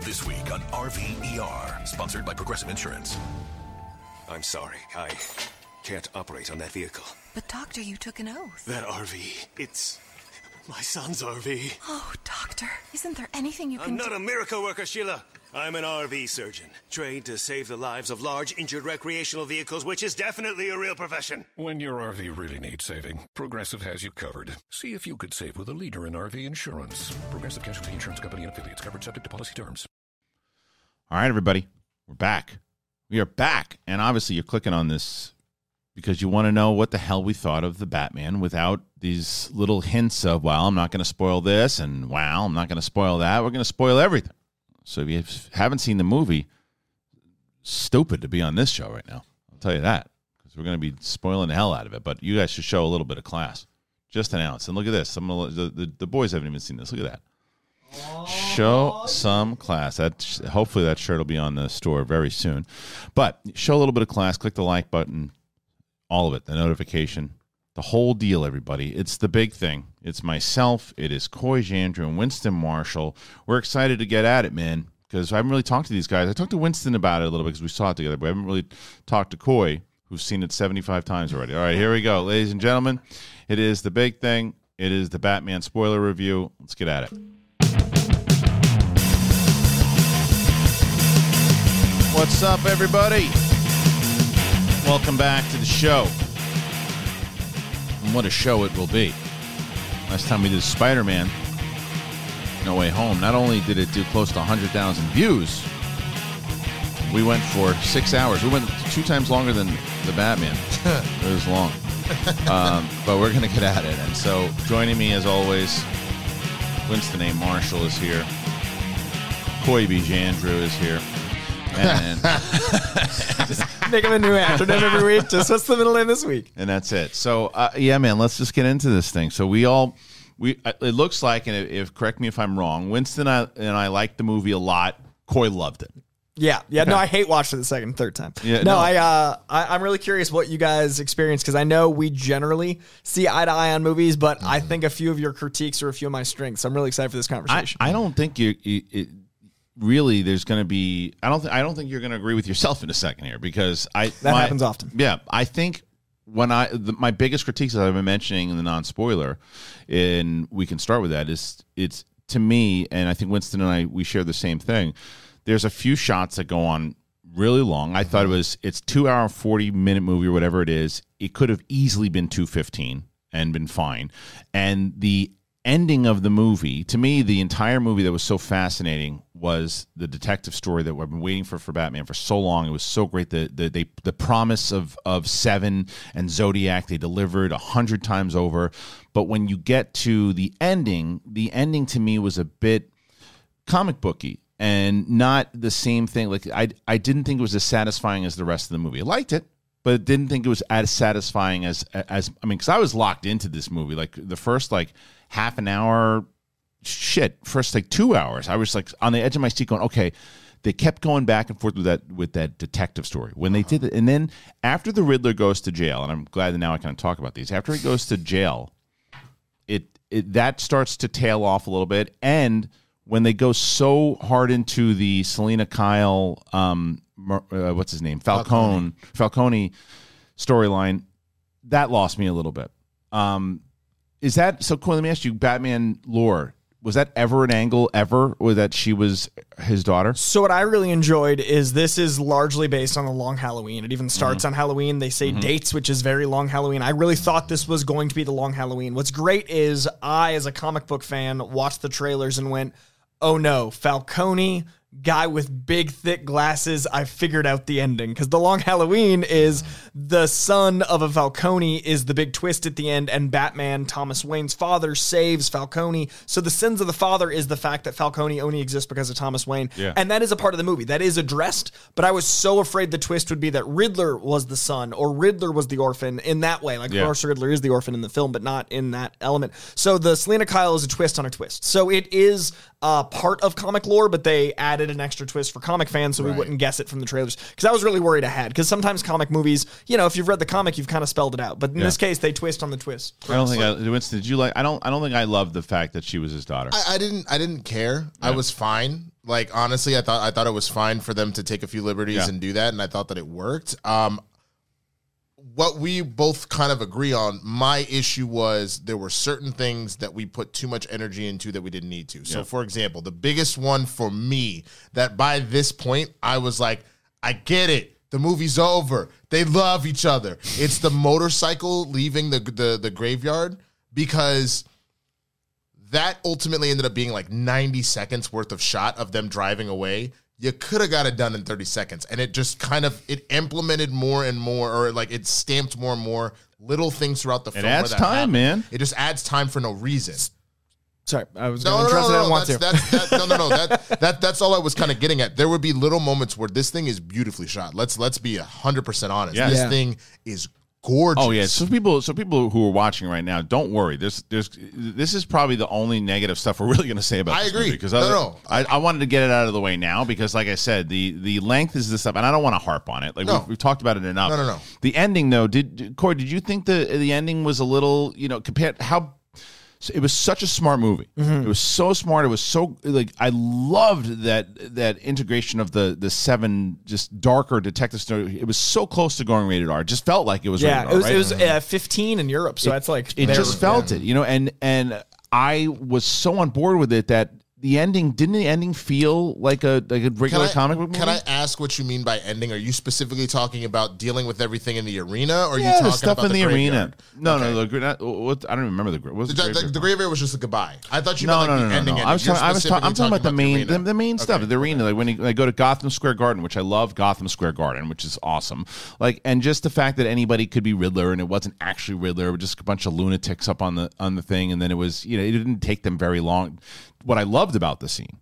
This week on RVER, sponsored by Progressive Insurance. I'm sorry, I can't operate on that vehicle. But, Doctor, you took an oath. That RV, it's my son's RV. Oh, Doctor, isn't there anything you can I'm not a miracle worker, Sheila. I'm an RV surgeon, trained to save the lives of large, injured recreational vehicles, which is definitely a real profession. When your RV really needs saving, Progressive has you covered. See if you could save with a leader in RV insurance. Progressive Casualty Insurance Company and affiliates covered subject to policy terms. All right, everybody, we're back. We are back, and obviously you're clicking on this because you want to know what the hell we thought of the Batman without these little hints of, well, I'm not going to spoil this, and wow, I'm not going to spoil that. We're going to spoil everything. So if you haven't seen the movie, stupid to be on this show right now. I'll tell you that because we're going to be spoiling the hell out of it. But you guys should show a little bit of class. Just an ounce. And look at this. Some of the, the, the boys haven't even seen this. Look at that. Show some class. That hopefully that shirt will be on the store very soon. But show a little bit of class. Click the like button. All of it. The notification. The whole deal, everybody. It's the big thing. It's myself. It is Coy Jandreau and Winston Marshall. We're excited to get at it, man. Because I haven't really talked to these guys. I talked to Winston about it a little bit because we saw it together, but I haven't really talked to Coy, who's seen it 75 times already. All right, here we go. Ladies and gentlemen, it is the big thing. It is the Batman spoiler review. Let's get at it. What's up, everybody? Welcome back to the show. And what a show it will be. Last time we did Spider Man, No Way Home, not only did it do close to 100,000 views, we went for six hours. We went two times longer than the Batman. it was long. Um, but we're going to get at it. And so joining me, as always, Winston A. Marshall is here. Coy B. Jandreau is here. And Make him a new acronym every week. Just what's the middle name this week? and that's it. So uh, yeah, man, let's just get into this thing. So we all we uh, it looks like, and if correct me if I'm wrong, Winston and I, and I liked the movie a lot. Coy loved it. Yeah, yeah. No, I hate watching it the second, third time. Yeah, no, no. I, uh, I, I'm really curious what you guys experience because I know we generally see eye to eye on movies, but I think a few of your critiques are a few of my strengths. I'm really excited for this I, conversation. I don't think you. you it, Really, there's going to be. I don't. Th- I don't think you're going to agree with yourself in a second here because I. That my- happens often. Yeah, I think when I the, my biggest critiques that I've been mentioning in the non spoiler, and we can start with that is it's to me, and I think Winston and I we share the same thing. There's a few shots that go on really long. I thought it was it's two hour forty minute movie or whatever it is. It could have easily been two fifteen and been fine. And the ending of the movie, to me, the entire movie that was so fascinating was the detective story that I've been waiting for for Batman for so long. It was so great. The the they, the promise of of Seven and Zodiac they delivered a hundred times over. But when you get to the ending, the ending to me was a bit comic booky and not the same thing. Like I I didn't think it was as satisfying as the rest of the movie. I liked it, but didn't think it was as satisfying as as I mean, because I was locked into this movie. Like the first like half an hour, shit, first like two hours, I was like on the edge of my seat going, okay. They kept going back and forth with that with that detective story. When they did it, and then after the Riddler goes to jail, and I'm glad that now I can talk about these. After he goes to jail, it, it that starts to tail off a little bit, and when they go so hard into the Selina Kyle, um, uh, what's his name, Falcone, Falcone storyline, that lost me a little bit. Um, is that so? Cool. Let me ask you, Batman lore. Was that ever an angle ever, or that she was his daughter? So what I really enjoyed is this is largely based on a long Halloween. It even starts mm-hmm. on Halloween. They say mm-hmm. dates, which is very long Halloween. I really thought this was going to be the long Halloween. What's great is I, as a comic book fan, watched the trailers and went, "Oh no, Falcone." Guy with big, thick glasses. I figured out the ending because the long Halloween is the son of a Falcone is the big twist at the end, and Batman, Thomas Wayne's father, saves Falcone. So the sins of the father is the fact that Falcone only exists because of Thomas Wayne, Yeah. and that is a part of the movie that is addressed. But I was so afraid the twist would be that Riddler was the son or Riddler was the orphan in that way. Like, Yeah. Riddler is the orphan in the film, but not in that element. So the Selina Kyle is a twist on a twist. So it is uh, part of comic lore, but they added an extra twist for comic fans so we wouldn't guess it from the trailers. Because I was really worried I had. Because sometimes comic movies, you know, if you've read the comic, you've kind of spelled it out. But in Yeah. this case, they twist on the twist. I don't think I, Winston. Did you like? I don't. I don't think I loved the fact that she was his daughter. I, I didn't. I didn't care. I was fine. Like honestly, I thought I thought it was fine for them to take a few liberties Yeah. and do that, and I thought that it worked. Um, what we both kind of agree on. My issue was there were certain things that we put too much energy into that we didn't need to. So, Yeah. for example, the biggest one for me that by this point I was like, I get it. The movie's over. They love each other. It's the motorcycle leaving the the, the graveyard because that ultimately ended up being like 90 seconds worth of shot of them driving away you could have got it done in 30 seconds and it just kind of it implemented more and more or like it stamped more and more little things throughout the film where adds that time, happened. man. it just adds time for no reason Sorry, I was no, going no, to no, interrupt. and I no, didn't no. want That's, to. that's, that, no, no, no. That, that, that's all I was kind of getting at. There would be little moments where this thing is beautifully shot. Let's let's be hundred percent honest. Yeah. This Yeah. thing is gorgeous. Oh yeah, so people, so people who are watching right now, don't worry. There's, there's, this is probably the only negative stuff we're really going to say about. I this agree. because No, other- no. I, I wanted to get it out of the way now because, like I said, the the length is the stuff, and I don't want to harp on it. Like No. we've, we've talked about it enough. No, no, no. The ending, though, did did- Corey? Did you think the the ending was a little, you know, compared how? So It was such a smart movie. Mm-hmm. It was so smart. It was so like I loved that that integration of the the seven just darker detective story. It was so close to going rated R. It just felt like it was. Yeah, rated it was, R, it right? was uh, 15 in Europe, so that's like it just felt it, you know, and and I was so on board with it that the ending didn't the ending feel like a like a regular I, comic book movie? can I ask what you mean by ending? Are you specifically talking about dealing with everything in the arena, or are you yeah, talking the stuff about in the, arena. No, Okay. no, the, not- what, I don't remember the gra- what was The, the, the, graveyard the graveyard was just a goodbye. I thought you No, meant no, like no, the no, ending. no. ending. I was talking, I was talking, I'm specifically talking about the main, the, the main stuff, the arena. Like when you, they go to Gotham Square Garden, which I love Gotham Square Garden, which is awesome. Like, and just the fact that anybody could be Riddler and it wasn't actually Riddler, it was just a bunch of lunatics up on the on the thing, and then it was, you know, it didn't take them very long. What I loved about the scene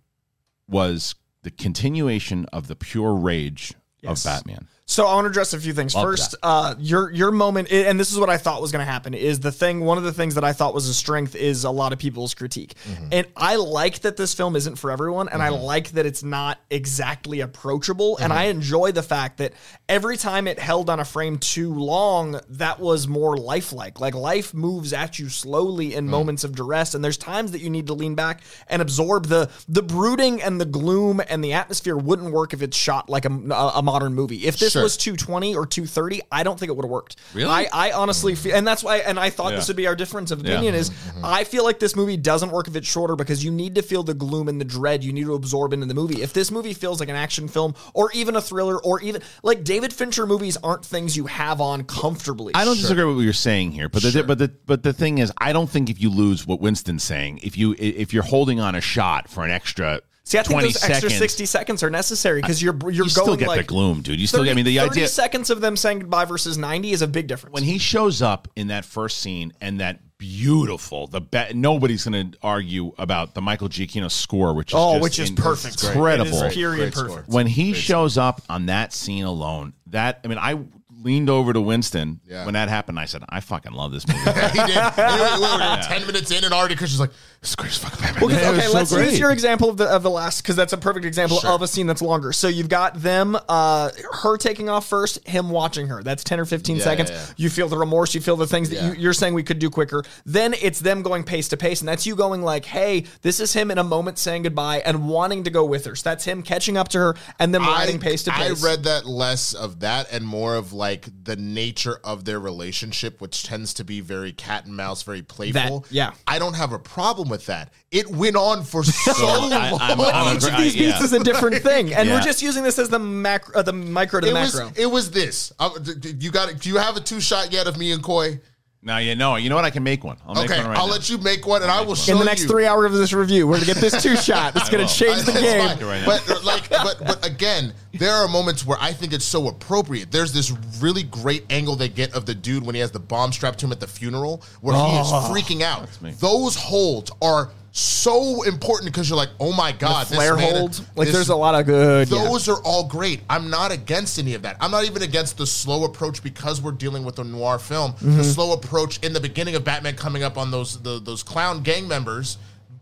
was the continuation of the pure rage Yes. of Batman. So I want to address a few things. Love First, uh, your your moment, and this is what I thought was going to happen. Is the thing one of the things that I thought was a strength is a lot of people's critique, mm-hmm. and I like that this film isn't for everyone, and I mm-hmm. like that it's not exactly approachable, and I mm-hmm. enjoy the fact that every time it held on a frame too long, that was more lifelike. Like life moves at you slowly in mm. moments of duress, and there's times that you need to lean back and absorb the the brooding and the gloom and the atmosphere. Wouldn't work if it's shot like a, a, a modern movie. If this Sure. Was 220 or 230, I don't think it would have worked. Really? I, I honestly feel, and that's why, and I thought Yeah. this would be our difference of Yeah. opinion is mm-hmm. Mm-hmm. I feel like this movie doesn't work if it's shorter because you need to feel the gloom and the dread you need to absorb into the movie. If this movie feels like an action film or even a thriller or even like David Fincher movies aren't things you have on comfortably. I don't disagree with what you're saying here, but the Sure. but the but the thing is, I don't think if you lose what Winston's saying, if you if you're holding on a shot for an extra See, I think 20 those extra seconds, 60 seconds are necessary because you're you're you going still get like the gloom, dude. You still 30, get. I mean, the 30 idea seconds of them saying goodbye versus 90 is a big difference. when he shows up in that first scene and that beautiful the be- nobody's going to argue about the Michael Giacchino score, which is oh, just which is in- perfect, incredible. It is period Great score. perfect. when he shows up on that scene alone, that I mean, I leaned over to Winston Yeah. when that happened. I said, I fucking love this movie. he did. we were, we were ten minutes in, and already Kristian's like, "This is the greatest fucking Batman." Well, Yeah, okay, so let's great. use your example of the of the last because that's a perfect example Sure. of a scene that's longer. So you've got them, uh, her taking off first, him watching her. That's ten or fifteen Yeah, seconds. yeah. You feel the remorse, you feel the things that you, you're saying we could do quicker. Then it's them going pace to pace, and that's you going like, "Hey, this is him in a moment saying goodbye and wanting to go with her." So that's him catching up to her and then riding pace to pace. I read that less of that and more of like the nature of their relationship, which tends to be very cat and mouse, very playful. yeah. I don't have a problem with that. It went on for so long. I- I'm- I'm each agree- of these I- yeah. beats is a different thing, and Yeah. we're just using this as the macro, uh, the micro to the it was macro. it was this. Uh, d- d- you got? it. Do you have a two shot yet of me and Coy? Now you know. You know what? I can make one. I'll make Okay, one right I'll now. let you make one, and I will show you. in the next you. three hours of this review, we're gonna get this two shot. It's gonna will. change the game. fine. Right but like, but but again, there are moments where I think it's so appropriate. There's this really great angle they get of the dude when he has the bomb strapped to him at the funeral, where he is Oh. freaking out. Those holds are so important because you're like, oh my god, this Flare man- hold, like this- there's a lot of good. yeah. those are all great. I'm not against any of that. I'm not even against the slow approach because we're dealing with a noir film. Mm-hmm. The slow approach in the beginning of Batman coming up on those the, those clown gang members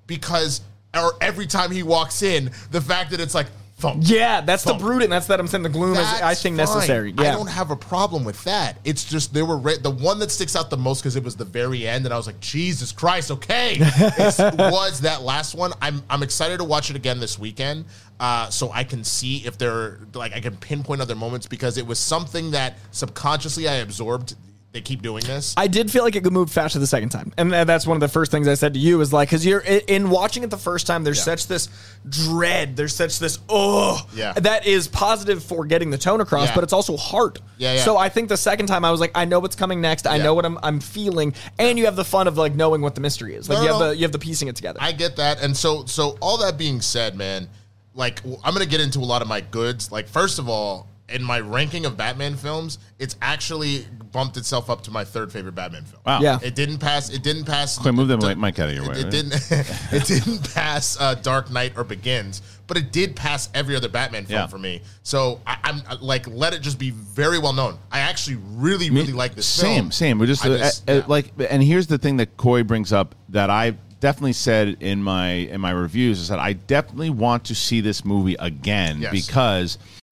because or every time he walks in, the fact that it's like thump. Yeah, that's thump. the brooding. That's that I'm saying the gloom is I think fine. necessary. I don't have a problem with that. It's just there were re- the one that sticks out the most because it was the very end, and I was like, Jesus Christ, okay, was that last one. I'm I'm excited to watch it again this weekend, uh, so I can see if there like I can pinpoint other moments because it was something that subconsciously I absorbed. They keep doing this. I did feel like it could move faster the second time, and uh, that's one of the first things I said to you is like, because you're in watching it the first time, there's such this dread, there's such this oh, Yeah. that is positive for getting the tone across, Yeah. but it's also hard. Yeah, yeah. So I think the second time I was like, I know what's coming next, I Yeah. know what I'm I'm feeling, and you have the fun of like knowing what the mystery is, like No, you have no. the you have the piecing it together. I get that, and so so all that being said, man, like I'm gonna get into a lot of my goods. Like first of all, in my ranking of Batman films, it's actually bumped itself up to my third favorite Batman film. Wow. Yeah. It didn't pass. It didn't pass. Quinn, move that the- mic out of your way. It, right? didn't. it didn't pass uh, Dark Knight or Begins, but it did pass every other Batman film Yeah. for me. So I, I'm uh, like, let it just be very well known. I actually really, really like this same, film. Same, same We're just, uh, just- uh, yeah. like, and here's the thing that Coy brings up that I definitely said in my in my reviews is that I definitely want to see this movie again Yes. because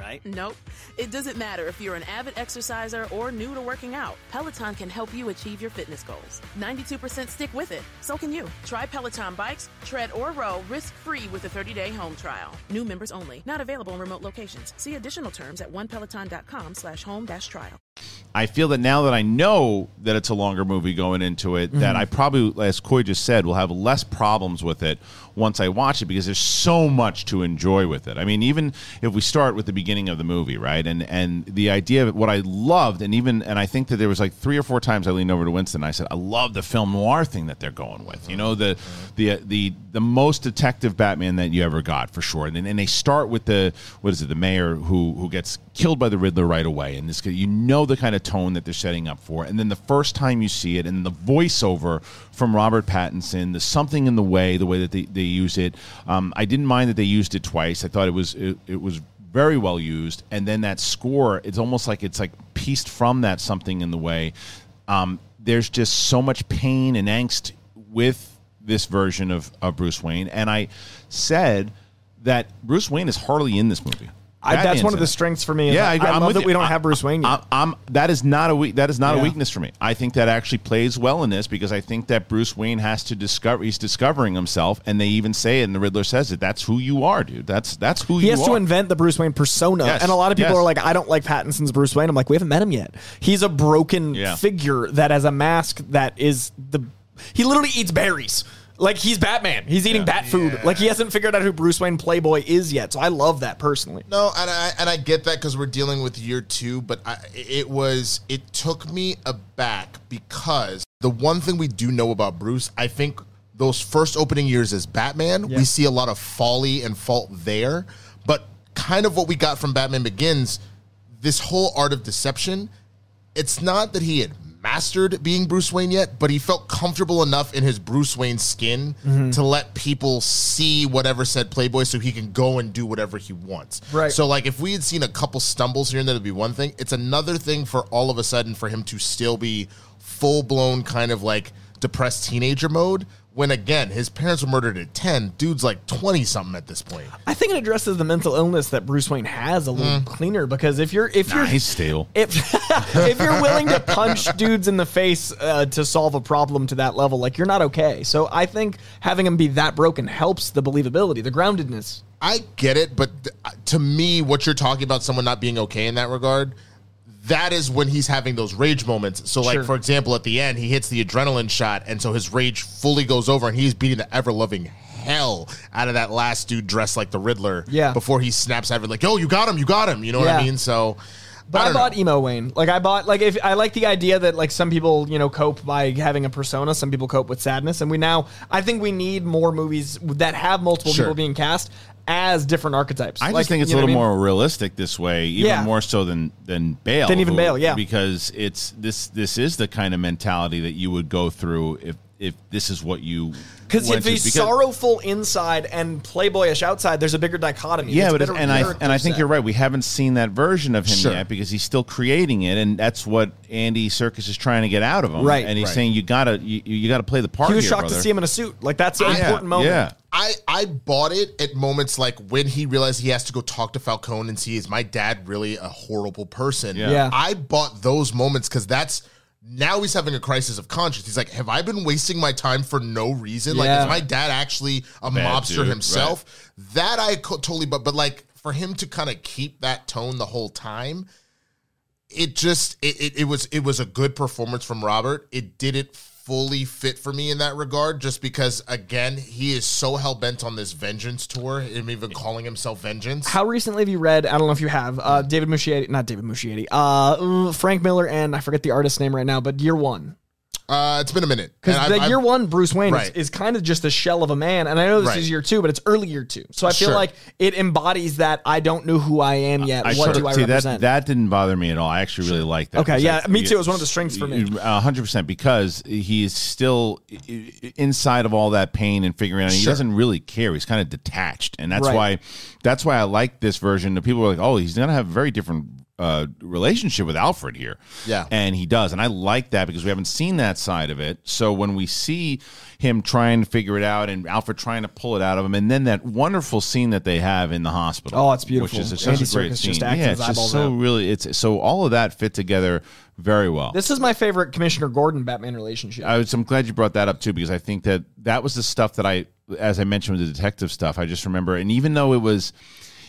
right? Nope. It doesn't matter if you're an avid exerciser or new to working out. Peloton can help you achieve your fitness goals. 92% stick with it. So can you. Try Peloton bikes, tread or row risk-free with a 30-day home trial. New members only. Not available in remote locations. See additional terms at onepeloton.com slash home dash trial. I feel that now that I know that it's a longer movie going into it, that mm-hmm. I probably, as Coy just said, will have less problems with it once I watch it because there's so much to enjoy with it. I mean, even if we start with the beginning of the movie, right, and and the idea of what I loved, and even and I think that there was like three or four times I leaned over to Winston, and I said, I love the film noir thing that they're going with. You know, the the the the most detective Batman that you ever got for sure. And and they start with the what is it, the mayor who who gets killed by the Riddler right away, and this you know the kind of tone that they're setting up for. And then the first time you see it, and the voiceover from Robert Pattinson, the something in the way, the way that they, they use it. Um, I didn't mind that they used it twice. I thought it was it, it was very well used. And then that score, it's almost like it's like pieced from that something in the way. Um, there's just so much pain and angst with this version of, of Bruce Wayne. And I said that Bruce Wayne is hardly in this movie. I, that's one of the strengths for me. Yeah, I, I, love that you. we don't I- have Bruce Wayne yet. I, that is not a that is not Yeah. a weakness for me. I think that actually plays well in this because I think that Bruce Wayne has to discover he's discovering himself, and they even say it, and the Riddler says it. That's who you are, dude. That's that's who he has are. to invent the Bruce Wayne persona. Yes, And a lot of people yes. are like, I don't like Pattinson's Bruce Wayne. I'm like, we haven't met him yet. He's a broken Yeah. figure that has a mask that is the. He literally eats berries. Like he's Batman. He's eating bat food. Like he hasn't figured out who Bruce Wayne Playboy is yet. So I love that personally. No, and I and I get that because we're dealing with year two, but I, it was it took me aback because the one thing we do know about Bruce, I think those first opening years as Batman, Yeah. we see a lot of folly and fault there, but kind of what we got from Batman Begins, this whole art of deception. It's not that he had mastered being Bruce Wayne yet, but he felt comfortable enough in his Bruce Wayne skin Mhm. to let people see whatever said Playboy so he can go and do whatever he wants. Right. So like if we had seen a couple stumbles here and there, it'd be one thing. It's another thing for all of a sudden for him to still be full blown kind of like depressed teenager mode. When again, his parents were murdered at 10, dude's like 20 something at this point. I think it addresses the mental illness that Bruce Wayne has a little cleaner because if you're if Nah, you're he's stale. if if you're willing to punch dudes in the face uh, to solve a problem to that level, like you're not okay. So I think having him be that broken helps the believability, the groundedness. I get it, but th- to me, what you're talking about, someone not being okay in that regard, that is when he's having those rage moments. So, like Sure. for example, at the end, he hits the adrenaline shot, and so his rage fully goes over, and he's beating the ever loving hell out of that last dude dressed like the Riddler. Yeah. Before he snaps at it, like, "Yo, you got him, you got him." You know what I Yeah. mean? So, But I, know. bought emo Wayne. Like I bought like if I like the idea that like some people you know cope by having a persona, some people cope with sadness, and we now I think we need more movies that have multiple Sure. people being cast as different archetypes. I Like, just think it's a little what I mean? more realistic this way, even Yeah. more so than than Bale. Than even who- Bale, yeah. Because it's this this is the kind of mentality that you would go through if if this is what you Because if through. he's Because- sorrowful inside and playboyish outside, there's a bigger dichotomy. Yeah, It's but better and I character and I think you're right. We haven't seen that version of him Sure. yet because he's still creating it, and that's what Andy Serkis is trying to get out of him. Right, and he's right. saying you gotta you, you gotta play the part. He was here, shocked to see him in a suit. Like that's an Yeah, important moment. yeah. I, I bought it at moments like when he realized he has to go talk to Falcone and see is my dad really a horrible person. Yeah. Yeah. I bought those moments because that's now he's having a crisis of conscience. He's like, have I been wasting my time for no reason? Like, is my dad actually a Bad mobster dude, himself? That I co- totally, but but like for him to kind of keep that tone the whole time, it just it, it it was it was a good performance from Robert. It didn't fully fit for me in that regard, just because again he is so hell bent on this vengeance tour, him even calling himself vengeance. How recently have you read? I don't know if you have. Uh, David Muschietti, not David Muschietti. Uh, Frank Miller and I forget the artist's name right now, but Year One. Uh, it's been a minute Because the I've- year I've- one Bruce Wayne is, Right. is kind of just a shell of a man, and I know this Right. is year two, but it's early year two, so I feel Sure. like it embodies that I don't know who I am yet. I what sort do I see, represent? That, that didn't bother me at all. I actually really liked that. Okay, yeah, I- me too. It was one of the strengths for me. Hundred percent because he is still i- i- inside of all that pain and figuring out. He doesn't really care. He's kind of detached, and that's Right. why that's why I like this version. The people are like, oh, he's gonna have a very different uh, relationship with Alfred here. Yeah. and he does, and I like that because we haven't seen that side of it. So when we see him trying to figure it out and Alfred trying to pull it out of him, and then that wonderful scene that they have in the hospital. Oh, it's beautiful. Which is such Andy a great scene. yeah, it's just so out. really it's so all of that fit together very well. This is my favorite Commissioner Gordon Batman relationship. I was, I'm glad you brought that up too because I think that that was the stuff that I, as I mentioned with the detective stuff, I just remember, and even though it was,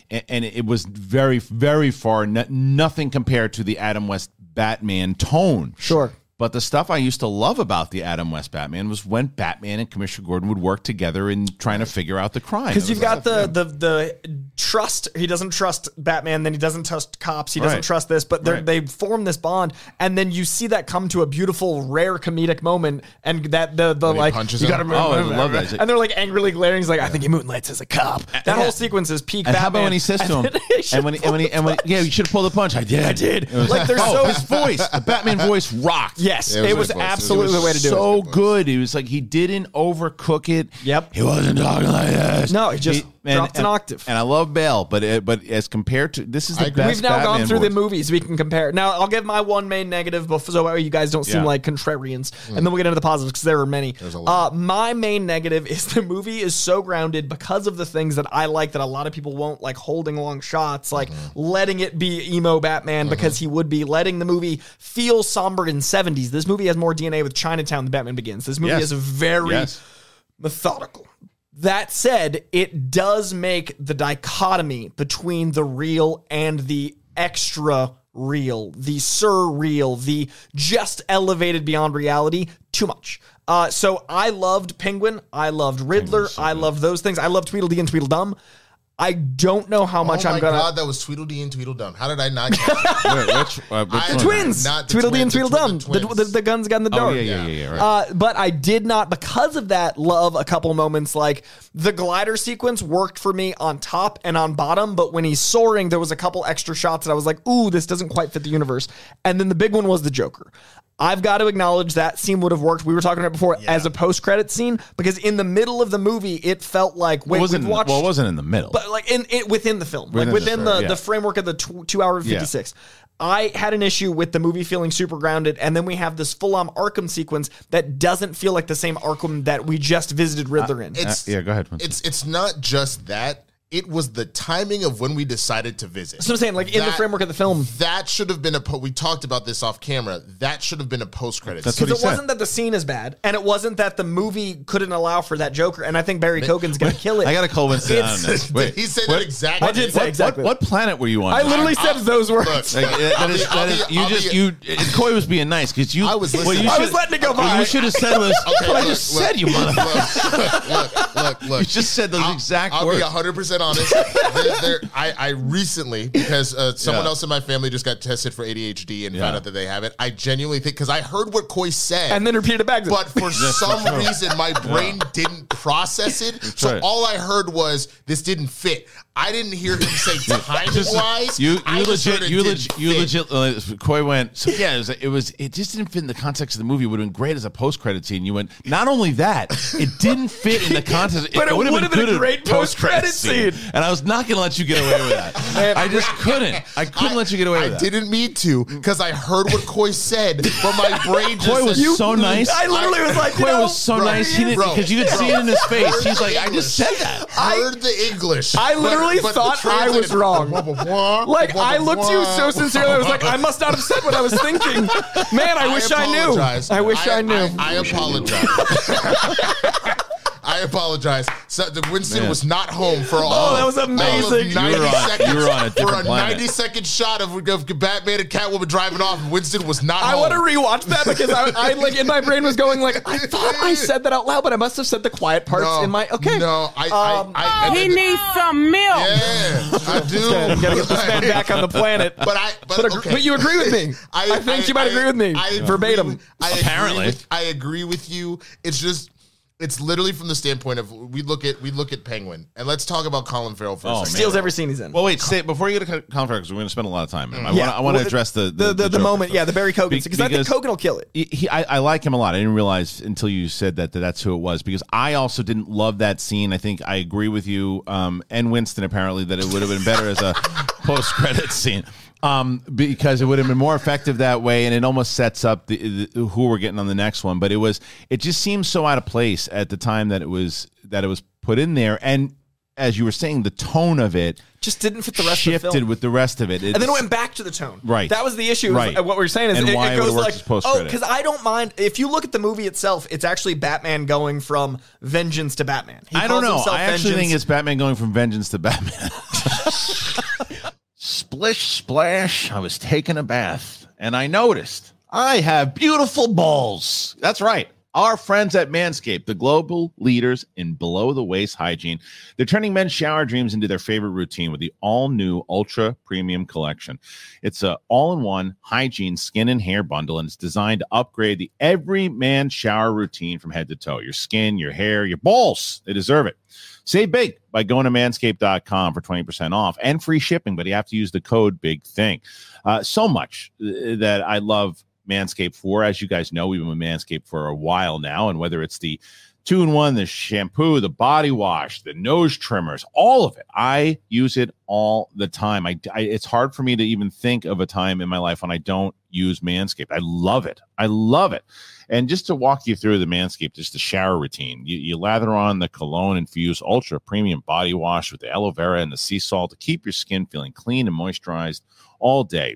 and it was very, very far, no, nothing compared to the Adam West Batman tone. Sure. But the stuff I used to love about the Adam West Batman was when Batman and Commissioner Gordon would work together in trying to figure out the crime. Because you've got the, the the trust. He doesn't trust Batman. Then he doesn't trust cops. He doesn't Right. trust this. But Right. they form this bond, and then you see that come to a beautiful, rare comedic moment, and that the the When like punches you got to Oh, I love that. And they're like angrily glaring. He's like, I think he moonlights as a cop. That whole sequence is peak. And Batman. how about when he says to him, And then he and when, he, and when he, and when, yeah, you should have pulled the punch. I did. I did. Like, they're oh, so- his voice, the Batman voice rocked. Yes, it was. It was- absolutely it the way to do so it. So good. He was like he didn't overcook it. Yep. He wasn't talking like this. No, he just dropped an octave. And I love Bale, but it, but as compared to this is the I best. We've now gone Batman through the movies. We can compare. Now, I'll give my one main negative, before, so you guys don't seem Yeah. like contrarians, and hmm. then we'll get into the positives because there are many. There's a lot. Uh, my main negative is the movie is so grounded because of the things that I like that a lot of people won't like holding long shots, like mm-hmm. letting it be emo Batman because mm-hmm. he would be letting the movie feel somber in 70s. This movie has more DNA with Chinatown than Batman Begins. This movie Yes. is very Yes. methodical. That said, it does make the dichotomy between the real and the extra real, the surreal, the just elevated beyond reality too much. Uh, so I loved Penguin. I loved Riddler. I loved those things. I loved Tweedledee and Tweedledum. I don't know how much oh my I'm gonna. Oh god, that was Tweedledee and Tweedledum. How did I not? Get that? Wait, which, uh, which I- one? Twins, Not the Tweedledee and twins, the Tweedledum, twi- the, the the, the guns got in the door. Oh yeah, yeah, yeah, yeah. Right. Uh, but I did not, because of that, love a couple moments. Like the glider sequence worked for me on top and on bottom, but when he's soaring, there was a couple extra shots that I was like, ooh, this doesn't quite fit the universe. And then the big one was the Joker. I've got to acknowledge that scene would have worked. We were talking about it before as a post-credit scene because in the middle of the movie, it felt like wait, it wasn't. we've watched, well, it wasn't in the middle. but like in it within the film, Within like the within story, the, yeah. the framework of the tw- two hour Yeah. fifty six. I had an issue with the movie feeling super grounded, and then we have this full on Arkham sequence that doesn't feel like the same Arkham that we just visited Riddler in. It's Uh, yeah, go ahead. It's it's not just that. It was the timing of when we decided to visit. So I'm saying, like in the framework of the film, That should have been a. Po- we talked about this off camera. That should have been a post credit. That's because it said. wasn't that the scene is bad, and it wasn't that the movie couldn't allow for that Joker. And I think Barry Keoghan's going to kill it. I got to call Winston on this. Wait, Did he say what- that exactly? I did say what, exactly. What, what planet were you on? I literally I- said those words. Look, Like, that I'll is, be- that be- you I'll just be- you. Coy was being nice because you. I was What you. I should, was letting it go by. you should have said was. Okay, what I just look, said, you motherfucker. look, look, look, look. You just said those I'll- exact I'll words. be 100% honest. there, there, I, I recently, because uh, someone Yeah. else in my family just got tested for ADHD and Yeah. found out that they have it, I genuinely think, because I heard what Coy said. and then repeated it back. but for some reason, my brain didn't process it. So right. all I heard was this didn't fit. I didn't hear him say time wise. You, you legit, you legit, you legit. Uh, Coy went. So yeah, it was, it was. It just didn't fit in the context of the movie. It would have been great as a post-credit scene. You went. Not only that, it didn't fit in the context. But it would would've been a great post-credit scene. And I was not going to let you get away with that. I just couldn't. I couldn't let you get away I with that. didn't mean to because I heard what Coy said, but my brain just Coy was said, so nice. I literally was like, you Coy know, was so bro, nice. He didn't because you didn't see it in his face. He's like, I just said that. I heard the English. I literally but- but thought I was wrong. Blah, blah, blah, Like blah, I blah, looked to you so blah. sincerely. I was like, I must not have said what I was thinking. Man, I wish I, knew. I wish I, knew. I, I apologize. I apologize. So the Winston Man. was not home for all. Oh, that was all of amazing. You 90 were on- you were on a for a planet. 90 second shot of, of Batman and Catwoman driving off. and Winston was not I home. want to rewatch that because I, I like in my brain was going like I thought I said that out loud, but I must have said the quiet parts no, in my okay. No, I. Um, I, I, I He needs some milk. Yeah, I do. Gotta, gotta get this man back on the planet. But I, but, But, okay. but you agree with me. I, think you might agree with me. I Verbatim. with- I agree Apparently. with- I agree with you. It's just, it's literally from the standpoint of we look at we look at Penguin, and let's talk about Colin Farrell for Oh, a second. Steals every scene he's in. Well, wait. Stay, before you get to Colin Farrell, because we're going to spend a lot of time. I Yeah. want. I want to Well, address the the the, the, Joker moment, stuff. yeah, the Barry Keoghan Be- because I think because- Keoghan will kill it. he, he- I, I like him a lot. I didn't realize until you said that, that that's who it was because I also didn't love that scene. I think I agree with you um, and Winston apparently that it would have been better as a post credit scene um, because it would have been more effective that way, and it almost sets up the, the who we're getting on the next one. But it was it just seems so out of place at the time that it was that it was put in there, and as you were saying, the tone of it Just didn't fit the rest shifted of the film. with the rest of it. and then it went back to the tone. Right. That was the issue. Right. What we are saying is And it, why it goes like, oh, because I don't mind if you look at the movie itself, it's actually Batman going from vengeance to Batman. He I don't know. I actually Vengeance. think it's Batman going from vengeance to Batman. Splish splash. I was taking a bath and I noticed I have beautiful balls. That's right. Our friends at Manscaped, the global leaders in below the waist hygiene, they're turning men's shower dreams into their favorite routine with the all new Ultra Premium Collection. It's a all in one hygiene skin and hair bundle, and it's designed to upgrade the every man shower routine from head to toe. Your skin, your hair, your balls, they deserve it. Save big by going to manscaped.com for 20% off and free shipping, but you have to use the code Big Thing. Uh, so much uh, that I love Manscaped for. As you guys know, we've been with Manscaped for a while now, and whether it's the two in one, the shampoo, the body wash, the nose trimmers, all of it. I use it all the time. I, I it's hard for me to even think of a time in my life when I don't use Manscaped. I love it. I love it. And just to walk you through the Manscaped, just the shower routine, you, you lather on the cologne infused ultra premium body wash with the aloe vera and the sea salt to keep your skin feeling clean and moisturized all day.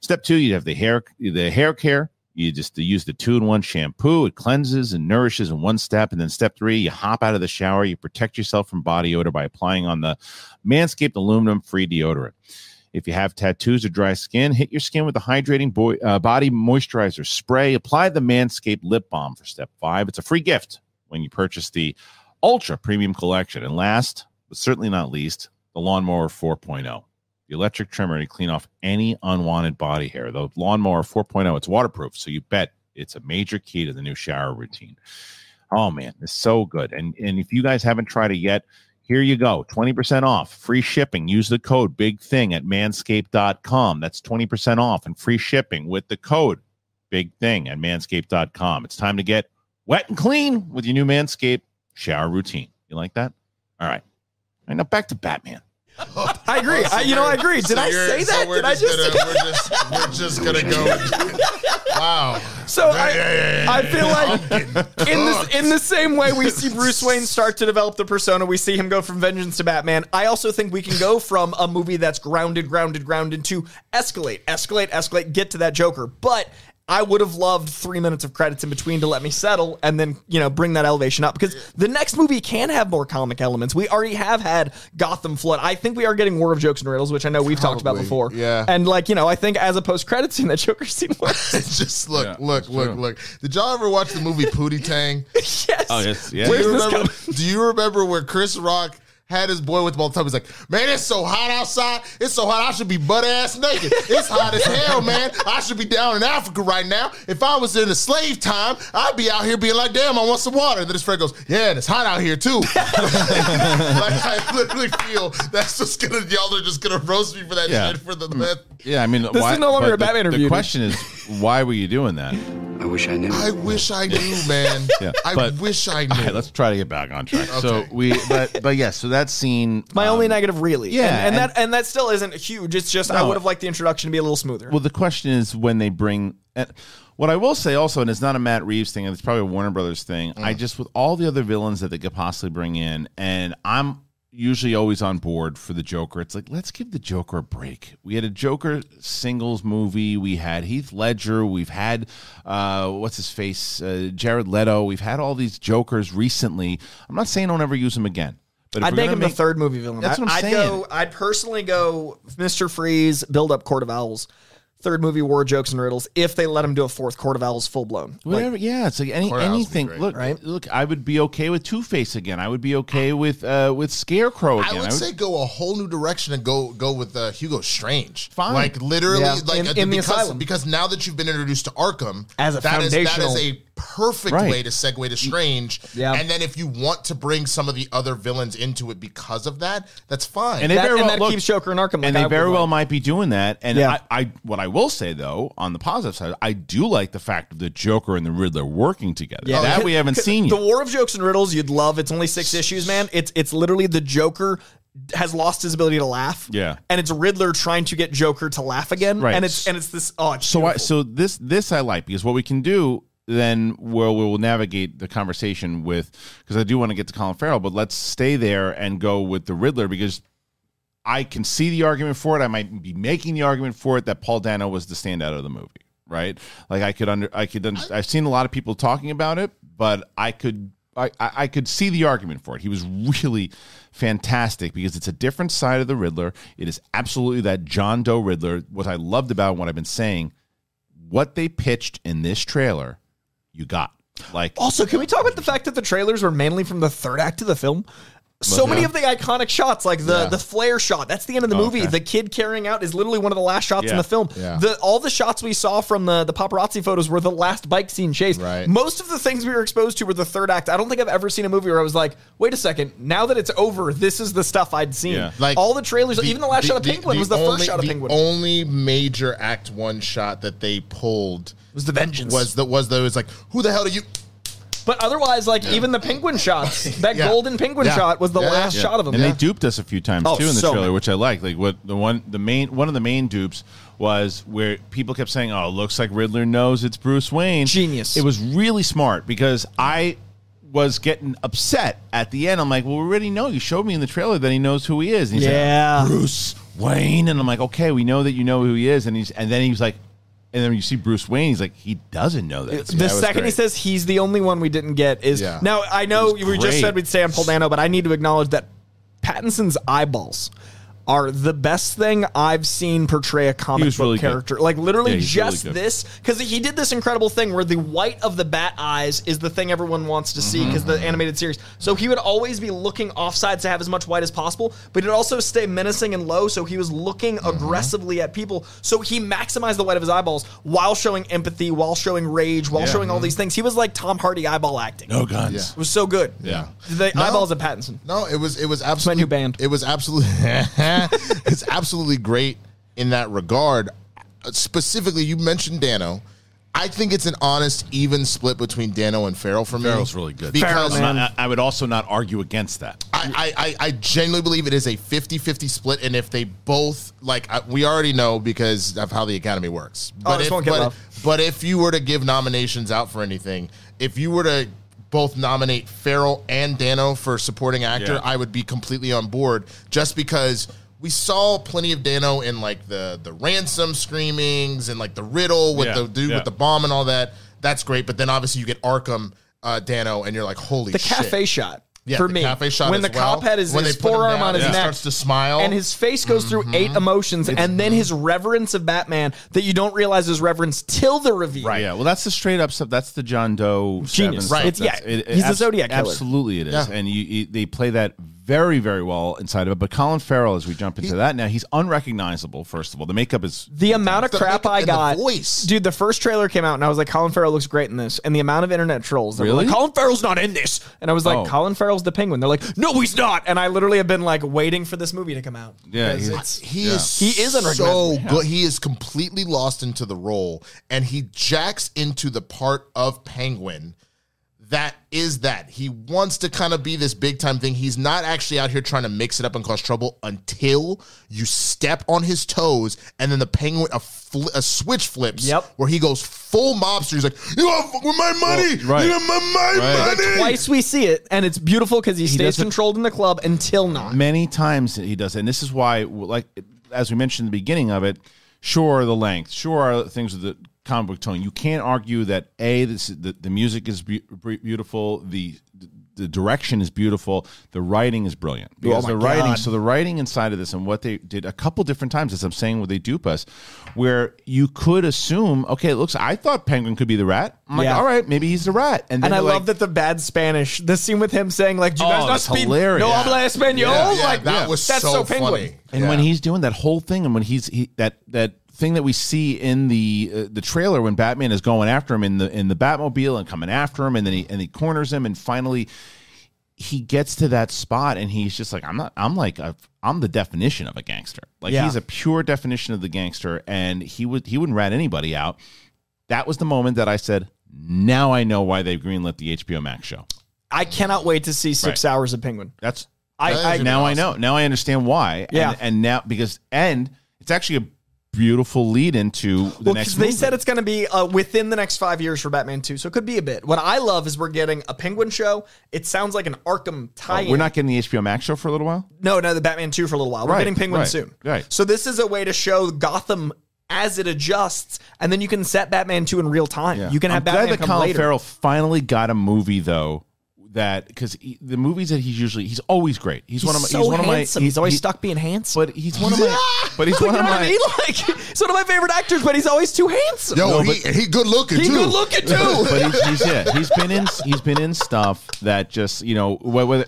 Step two, you have the hair the hair care. You just use the two in one shampoo. It cleanses and nourishes in one step. And then step three, you hop out of the shower. You protect yourself from body odor by applying on the Manscaped aluminum free deodorant. If you have tattoos or dry skin, hit your skin with the hydrating boy, uh, body moisturizer spray. Apply the Manscaped lip balm for step five. It's a free gift when you purchase the Ultra Premium Collection. And last, but certainly not least, the Lawnmower 4.0 electric trimmer to clean off any unwanted body hair. The lawnmower 4.0, it's waterproof, so you bet it's a major key to the new shower routine. Oh man, it's so good. And and if you guys haven't tried it yet, here you go. 20% off, free shipping. Use the code big thing at manscaped.com. That's 20% off and free shipping with the code big thing at manscaped.com. It's time to get wet and clean with your new Manscaped shower routine. You like that? All right. Right, now back to Batman. I agree. I, you know, I agree. Did I say that? we're Did I just gonna, we're just we're just gonna go. wow. So Yeah, I, yeah, yeah, yeah, I feel like in this in the same way we see Bruce Wayne start to develop the persona, we see him go from vengeance to Batman. I also think we can go from a movie that's grounded, grounded, grounded to escalate, escalate, escalate, get to that Joker. But I would have loved three minutes of credits in between to let me settle and then, you know, bring that elevation up because the next movie can have more comic elements. We already have had Gotham Flood. I think we are getting War of Jokes and Riddles, which I know we've talked about before. yeah. And like, you know, I think as a post credit scene, that Joker scene works. just look, Yeah, look, look, true. look. Did y'all ever watch the movie Pootie Tang? yes. Oh, yes. Yeah. Do you, remember, do you remember where Chris Rock had his boy with him all the time? He's like, man, it's so hot outside. It's so hot, I should be butt ass naked. It's hot as hell, man. I should be down in Africa right now. If I was in a slave time, I'd be out here being like, damn, I want some water. And then his friend goes, yeah, and it's hot out here too. like, I literally feel that's just gonna, y'all are just gonna roast me for that Yeah. shit for the last. Yeah, I mean, This why, is no longer a Batman the, review, The dude. question is, why were you doing that? I wish I knew. I wish I knew, man. Yeah, I but- wish I knew. All right, let's try to get back on track. So Okay. we, but but yes, so that scene. My um, only negative, really. yeah, and, and, and- that and that still isn't huge. It's just I No. would have liked the introduction to be a little smoother. Well, the question is when they bring. And what I will say also, and it's not a Matt Reeves thing, and it's probably a Warner Brothers thing. I just with all the other villains that they could possibly bring in, and I'm usually always on board for the Joker. It's like let's give the Joker a break. We had a Joker singles movie. We had Heath Ledger. We've had uh, what's his face, uh, Jared Leto. We've had all these Jokers recently. I'm not saying don't ever use them again. But if I'd make him the third movie villain. That's what I'm I'd saying. go. I'd personally go Mr. Freeze, build up Court of Owls, third movie War Jokes and Riddles. If they let him do a fourth Court of Owls full blown, Whatever, yeah, it's like any Courthouse would be anything. great. Look, look, I would be okay with Two Face again. I would be okay with uh with Scarecrow again. I would say go a whole new direction and go go with uh, Hugo Strange. Fine. like literally, Yeah. like In- uh, in the because, asylum. because now that you've been introduced to Arkham, As a that is- that foundational- is a perfect Right. way to segue to Strange. Yeah. and then if you want to bring some of the other villains into it because of that, that's fine. and they That- very and well that look, keeps Joker and Arkham. like and they would very well like. might be doing that. And Yeah. I, I, what I will say though, on the positive side, I do like the fact of the Joker and the Riddler working together. Yeah, that oh, we haven't because seen The. War of Jokes and Riddles, you'd love. It's only six issues, man. It's it's literally the Joker has lost his ability to laugh. Yeah. and it's Riddler trying to get Joker to laugh again. Right. and it's and it's this. Oh, it's So I, so this this I like because what we can do then where we will navigate the conversation with because I do want to get to Colin Farrell, but let's stay there and go with the Riddler because I can see the argument for it. I might be making the argument for it that Paul Dano was the standout of the movie, right? Like I could under I could under, I've seen a lot of people talking about it, but I could I I could see the argument for it. He was really fantastic because it's a different side of the Riddler. It is absolutely that John Doe Riddler. What I loved about what I've been saying, what they pitched in this trailer, you got. Like Also, can we talk about the fact that the trailers were mainly from the third act of the film? So many of the iconic shots, like the Yeah. the flare shot, that's the end of the Oh, movie. okay. The kid carrying out is literally one of the last shots in Yeah. the film. Yeah. The all the shots we saw from the the paparazzi photos were the last bike scene chase. Right. Most of the things we were exposed to were the third act. I don't think I've ever seen a movie where I was like, wait a second, now that it's over, this is the stuff I'd seen. Yeah. Like all the trailers, even the last shot of Penguin was the only, first shot of the Penguin. only major Act One shot that they pulled was the vengeance. was the was the it was like who the hell are you? But otherwise, like even the penguin shots, that Yeah. golden penguin Yeah. shot was the Yeah. last Yeah. shot of him. and Yeah. they duped us a few times Oh, too in the so trailer, many. which I like. Like what the one the main one of the main dupes was where people kept saying, "Oh, it looks like Riddler knows it's Bruce Wayne." Genius. It was really smart because I was getting upset at the end. I'm like, "Well, we already know. You showed me in the trailer that he knows who he is." And he's Yeah. like, Bruce Wayne, and I'm like, "Okay, we know that you know who he is." And he's and then he's like. And then when you see Bruce Wayne, he's like, he doesn't know that. the second he says he's the only one we didn't get is Yeah. now I know It we just great. said we'd stay on Paul Dano, but I need to acknowledge that Pattinson's eyeballs are the best thing I've seen portray a comic book really good. character. Like literally Yeah, he's really just this because he did this incredible thing where the white of the bat eyes is the thing everyone wants to see because the mm-hmm. animated series. So he would always be looking offsides to have as much white as possible, but he'd also stay menacing and low. So he was looking mm-hmm. aggressively at people. So he maximized the white of his eyeballs while showing empathy, while showing rage, while Yeah. showing all mm-hmm. these things. He was like Tom Hardy eyeball acting. no guns. Yeah. It was so good. Yeah. The No. eyeballs of Pattinson. No, it was it was absolutely my new band. It was absolutely it's absolutely great in that regard. Specifically, you mentioned Dano. I think it's an honest, even split between Dano and Farrell for me. Farrell's really good. because I'm not- I, I would also not argue against that. I, I, I, I genuinely believe it is a 50-50 split, and if they both like, I, we already know because of how the Academy works. Oh, But this if, won't get but, but if you were to give nominations out for anything, if you were to both nominate Farrell and Dano for supporting actor, Yeah. I would be completely on board. Just because we saw plenty of Dano in like the the ransom screamings and like the riddle with Yeah, the dude yeah. with the bomb and all that. That's great, but then obviously you get Arkham uh, Dano, and you're like, holy the shit. cafe shot. Yeah, for the me, cafe shot when as the well. cop had his, When his they put him forearm down on his and he neck, starts to smile. and his face goes through eight emotions, and then his reverence of Batman that you don't realize is reverence till the reveal. Right. Yeah. Well, that's the straight up stuff. That's the John Doe Genius. Right. stuff. It's- yeah, That's- it- it he's the Zodiac killer. Absolutely, it is, Yeah. and you, you, they play that very, very well inside of it. But Colin Farrell, as we jump into that now, he's unrecognizable. First of all, the makeup is The amount of The crap I and the got, voice. dude. The first trailer came out, and I was like, "Colin Farrell looks great in this." And the amount of internet trolls that were Really? like, "Colin Farrell's not in this," and I was like, Oh. "Colin Farrell's the Penguin." They're like, "No, he's not." And I literally have been like waiting for this movie to come out. Yeah, Because he's- it's He Yeah. is He is so unrecognizable. good. He is completely lost into the role, and he jacks into the part of Penguin that is that he wants to kind of be this big time thing. He's not actually out here trying to mix it up and cause trouble until you step on his toes, and then the Penguin a, fl- a switch flips. Yep. where he goes full mobster. He's like, "You want with my money? Well, right. You want my, my Right. money?" Twice we see it, and it's beautiful because he, stays doesn't- controlled in the club until not. many times he does, it. and this is why, like as we mentioned in the beginning of it, sure the length, sure are things with the comic book tone. You can't argue that a this the, the music is be- be- beautiful, the the direction is beautiful, the writing is brilliant. Oh because my the writing, God. so the writing inside of this and what they did a couple different times, as I'm saying, where they dupe us, where you could assume, okay, it looks. I thought Penguin could be the rat. I'm like, Yeah. all right, maybe he's the rat, and then And I they're love like, that the bad Spanish, the scene with him saying like, "Do you Oh, guys not speak hilarious. no Yeah. habla español?" Yeah, yeah, like that was that's so so, penguin. funny. And when he's doing that whole thing, and when he's he, that that thing that we see in the uh, the trailer when Batman is going after him in the in the Batmobile and coming after him, and then he and he corners him, and finally he gets to that spot, and he's just like, I'm not, I'm like, a, I'm the definition of a gangster. Like Yeah. he's a pure definition of the gangster, and he would he wouldn't rat anybody out. That was the moment that I said, now I know why they greenlit the HBO Max show. I cannot wait to see six Right. hours of Penguin. That's I, I now be I know. Now I understand why. Yeah. And, and now because and it's actually a beautiful lead into the well, next. they movie. said it's going to be uh, within the next five years for Batman 2, so it could be a bit. What I love is we're getting a Penguin show. It sounds like an Arkham Oh, tie-in. we're not getting the HBO Max show for a little while. No, no, the Batman 2 for a little while. We're Right, getting Penguin right, soon. right. So this is a way to show Gotham as it adjusts, and then you can set Batman 2 in real time. You can have I'm Batman glad that come Colin later. Farrell finally got a movie though. That because the movies that he's usually he's always great. He's, He's one of my. so he's one handsome. of my. He's always he- stuck being handsome. But he's one of my. But he's one know of my. I mean? Like, he's one of my favorite actors, but he's always too handsome. Yo, No, he, he good looking He too. good looking too. but he's, he's yeah, he's been in he's been in stuff that just you know wh- whether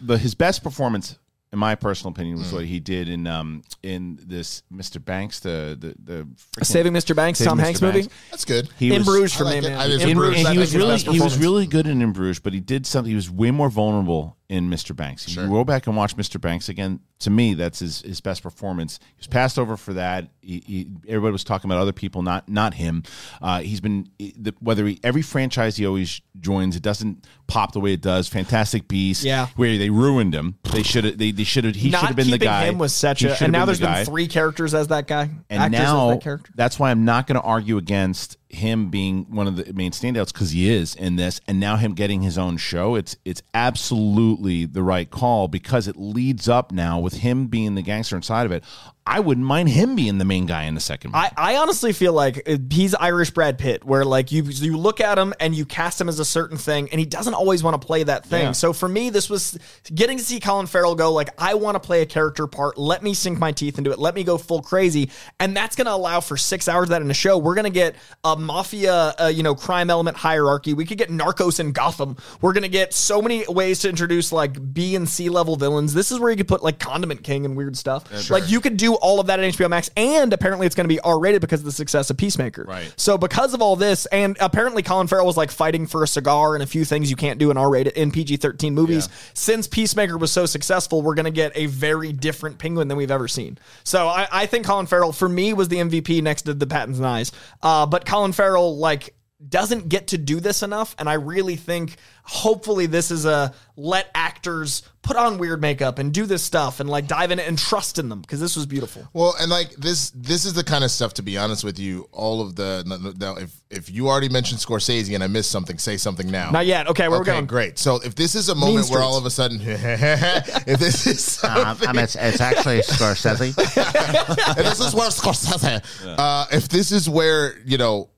the, his best performance in my personal opinion was what he did in um in this Mr. Banks the the the Saving Mr. Banks, Saving Tom Mr. Hanks movie? That's good. He in was- Bruges for I me, it. man. I just- in In Bruges, and he was really he was really good in In Bruges, but he did something. He was way more vulnerable in Mr. Banks. If you go back and watch Mr. Banks again, to me, that's his, his best performance. He was passed over for that. He, he, everybody was talking about other people, not not him. Uh, he's been the, whether he, every franchise he always joins, it doesn't pop the way it does. Fantastic Beast, Yeah. where they ruined him. They should have. They, they should have. He should have been the guy. him was such a, and now been there's the been three characters as that guy. And actors as now that character. that's why I'm not going to argue against him being one of the main standouts because he is in this, and now him getting his own show. It's it's absolutely the right call because it leads up now with him being the gangster inside of it. I wouldn't mind him being the main guy in the second one. I, I honestly feel like uh, he's Irish Brad Pitt, where like you you look at him and you cast him as a certain thing, and he doesn't always want to play that thing. Yeah. So for me, this was getting to see Colin Farrell go like, I want to play a character part. Let me sink my teeth into it. Let me go full crazy, and that's going to allow for six hours of that in a show. We're going to get a mafia, uh, you know, crime element hierarchy. We could get Narcos in Gotham. We're going to get so many ways to introduce like B and C level villains. This is where you could put like Condiment King and weird stuff. Like you could do do all of that at HBO Max, and apparently it's going to be R rated because of the success of Peacemaker. Right. So because of all this, and apparently Colin Farrell was like fighting for a cigar and a few things you can't do in R rated in PG thirteen movies. Since Peacemaker was so successful, we're going to get a very different Penguin than we've ever seen. So I, I think Colin Farrell for me was the MVP next to the Pattinson eyes. Uh, but Colin Farrell like doesn't get to do this enough and i really think hopefully this is a let actors put on weird makeup and do this stuff and like dive in it and trust in them because this was beautiful Well, and like this, this is the kind of stuff. To be honest with you, all of the now, if if you already mentioned Scorsese and I missed something, say something now. Not yet. Okay, where we going? Great. So if this is a moment where all of a sudden, if this is Um, I mean, it's, it's actually Scorsese. if this is where Scorsese, uh, if this is where you know,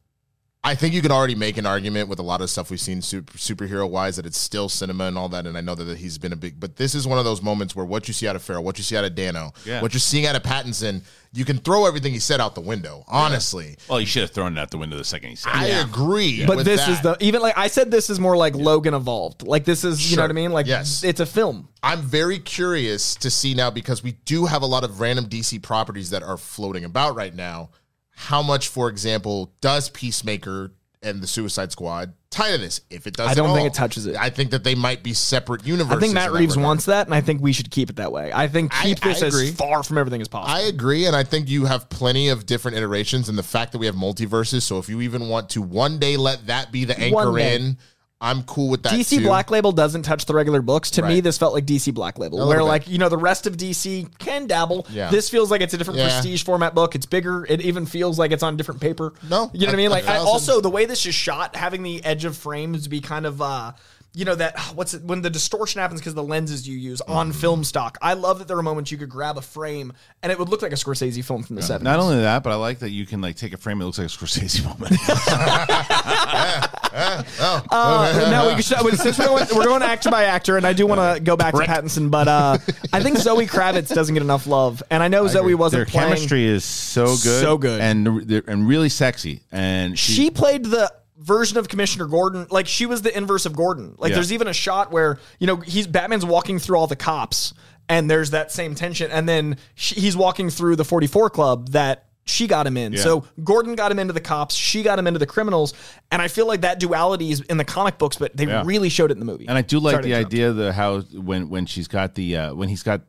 I think you can already make an argument with a lot of stuff we've seen super, superhero wise that it's still cinema and all that. And I know that, that he's been a big, but this is one of those moments where what you see out of Farrell, what you see out of Dano, Yeah. what you're seeing out of Pattinson, you can throw everything he said out the window. Honestly, Well, you should have thrown it out the window the second he said. It. I it. agree. but with this is the even like i said this is more like logan evolved like this is you know what i mean like Yes. it's a film I'm very curious to see now because we do have a lot of random DC properties that are floating about right now. How much, for example, does Peacemaker and the Suicide Squad tie to this? If it does, I don't think all. it touches it. I think that they might be separate universes. i think matt reeves regard. wants that and i think we should keep it that way i think keep I this as far from everything as possible I agree, and I think you have plenty of different iterations, and the fact that we have multiverses. So if you even want to one day let that be the anchor in, I'm cool with that. DC too. Black Label doesn't touch the regular books. To me, this felt like DC Black Label, A where like you know the rest of DC can dabble. Yeah. This feels like it's a different Yeah. prestige format book. It's bigger. It even feels like it's on different paper. No, you know what I mean. Like I, also the way this is shot, having the edge of frames be kind of. uh you know that what's it, when the distortion happens because the lenses you use on Mm-hmm. film stock. I love that there are moments you could grab a frame and it would look like a Scorsese film from the seventies. Not only that, but I like that you can like take a frame. It looks like a Scorsese moment. Uh, no, we should, since we're going, we're going actor by actor, and I do want to go back Prick. to Pattinson, but uh, I think Zoe Kravitz doesn't get enough love, and I know Zoe wasn't Their playing. chemistry is so good, So good. and and really sexy. And she, She played the version of Commissioner Gordon, like she was the inverse of Gordon. Like Yeah. there's even a shot where you know he's Batman's walking through all the cops, and there's that same tension, and then she, he's walking through the 44 Club that. She got him in. Yeah. So Gordon got him into the cops. She got him into the criminals. And I feel like that duality is in the comic books, but they Yeah. really showed it in the movie. And I do like Sorry the idea of the how when when she's got the uh, when he's got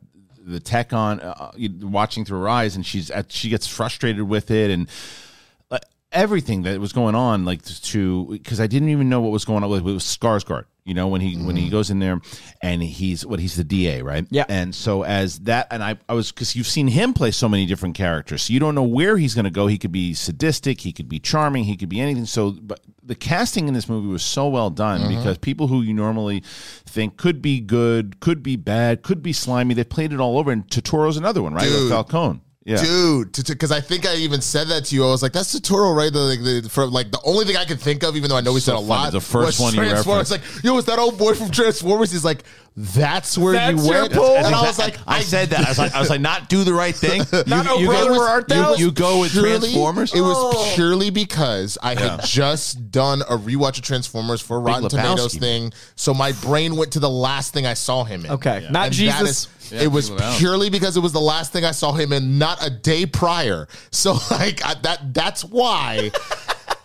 the tech on uh, watching through her eyes and she's at, she gets frustrated with it and uh, everything that was going on like to because I didn't even know what was going on with, with Skarsgård you know when he when he goes in there and he's what he's the DA right Yeah. and so as that and I I was because you've seen him play so many different characters so you don't know where he's going to go he could be sadistic he could be charming he could be anything so but the casting in this movie was so well done Mm-hmm. because people who you normally think could be good could be bad could be slimy they played it all over and Turturro's another one right with Dude. Falcone yeah Dude, because I think I even said that to you. I was like, "That's Turturro, right?" The, like, the, for like the only thing I could think of, even though I know we So said a funny. lot. The first one you referenced. Like, yo, is that old boy from Transformers? He's like, "That's where That's you your went." pull? And I was like, I said that I was like I was like not do the right thing Not, oh, you, brother, go, where art you, thou? you go with purely- Transformers It was Oh. purely because I had just done a rewatch of Transformers for Rotten Lebowski. Tomatoes thing, so my brain went to the last thing I saw him in. Okay. Not And that Jesus. is- Yeah, it was Big Lebowski. purely because it was the last thing I saw him in, not a day prior. So like I, that, that's why.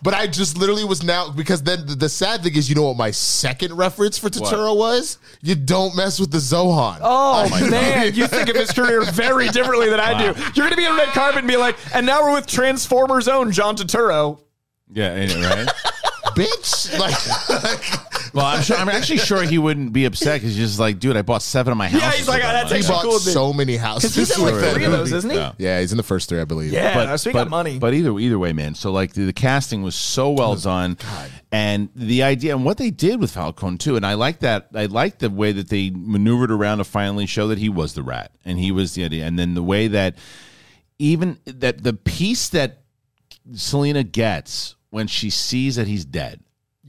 But I just literally was now because then the, the sad thing is, you know what my second reference for Turturro was? You don't mess with the Zohan. Oh, man, you think of his career very differently than I Wow. do. You're going to be on red carpet and be like, and now we're with Transformers' own John Turturro. yeah ain't it, right bitch! Like, well I'm sure I'm actually sure he wouldn't be upset because he's just like dude I bought seven of my houses Yeah, he's like, with "Ah, that that he actually bought cool with me. so many houses. He's in like with three of those, isn't he? Yeah. Yeah, he's in the first three, I believe. Yeah, so he got money. But either either way, man. So like the, the casting was so well done, and the idea and what they did with Falcone too. And I like that. I like the way that they maneuvered around to finally show that he was the rat and he was the idea. And then the way that even that the piece that Selina gets when she sees that he's dead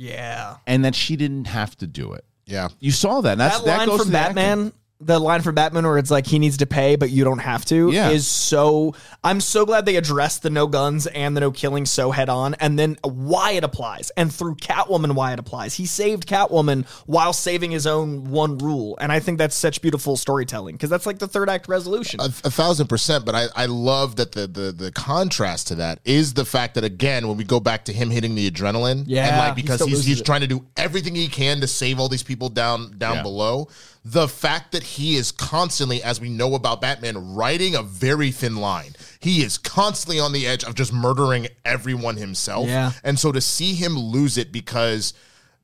Yeah. and that she didn't have to do it. Yeah. You saw that. And that's, that that line goes from to the acting. Batman, the line for Batman where it's like he needs to pay, but you don't have to, Yeah. is so. I'm so glad they addressed the no guns and the no killing so head on, and then why it applies, and through Catwoman why it applies. He saved Catwoman while saving his own one rule, and I think that's such beautiful storytelling because that's like the third act resolution. A, a thousand percent, but I, I love that the, the the contrast to that is the fact that again, when we go back to him hitting the adrenaline, Yeah, and like because still he's he's it. trying to do everything he can to save all these people down down Yeah. below. The fact that he is constantly, as we know about Batman, riding a very thin line. He is constantly on the edge of just murdering everyone himself. Yeah. And so to see him lose it because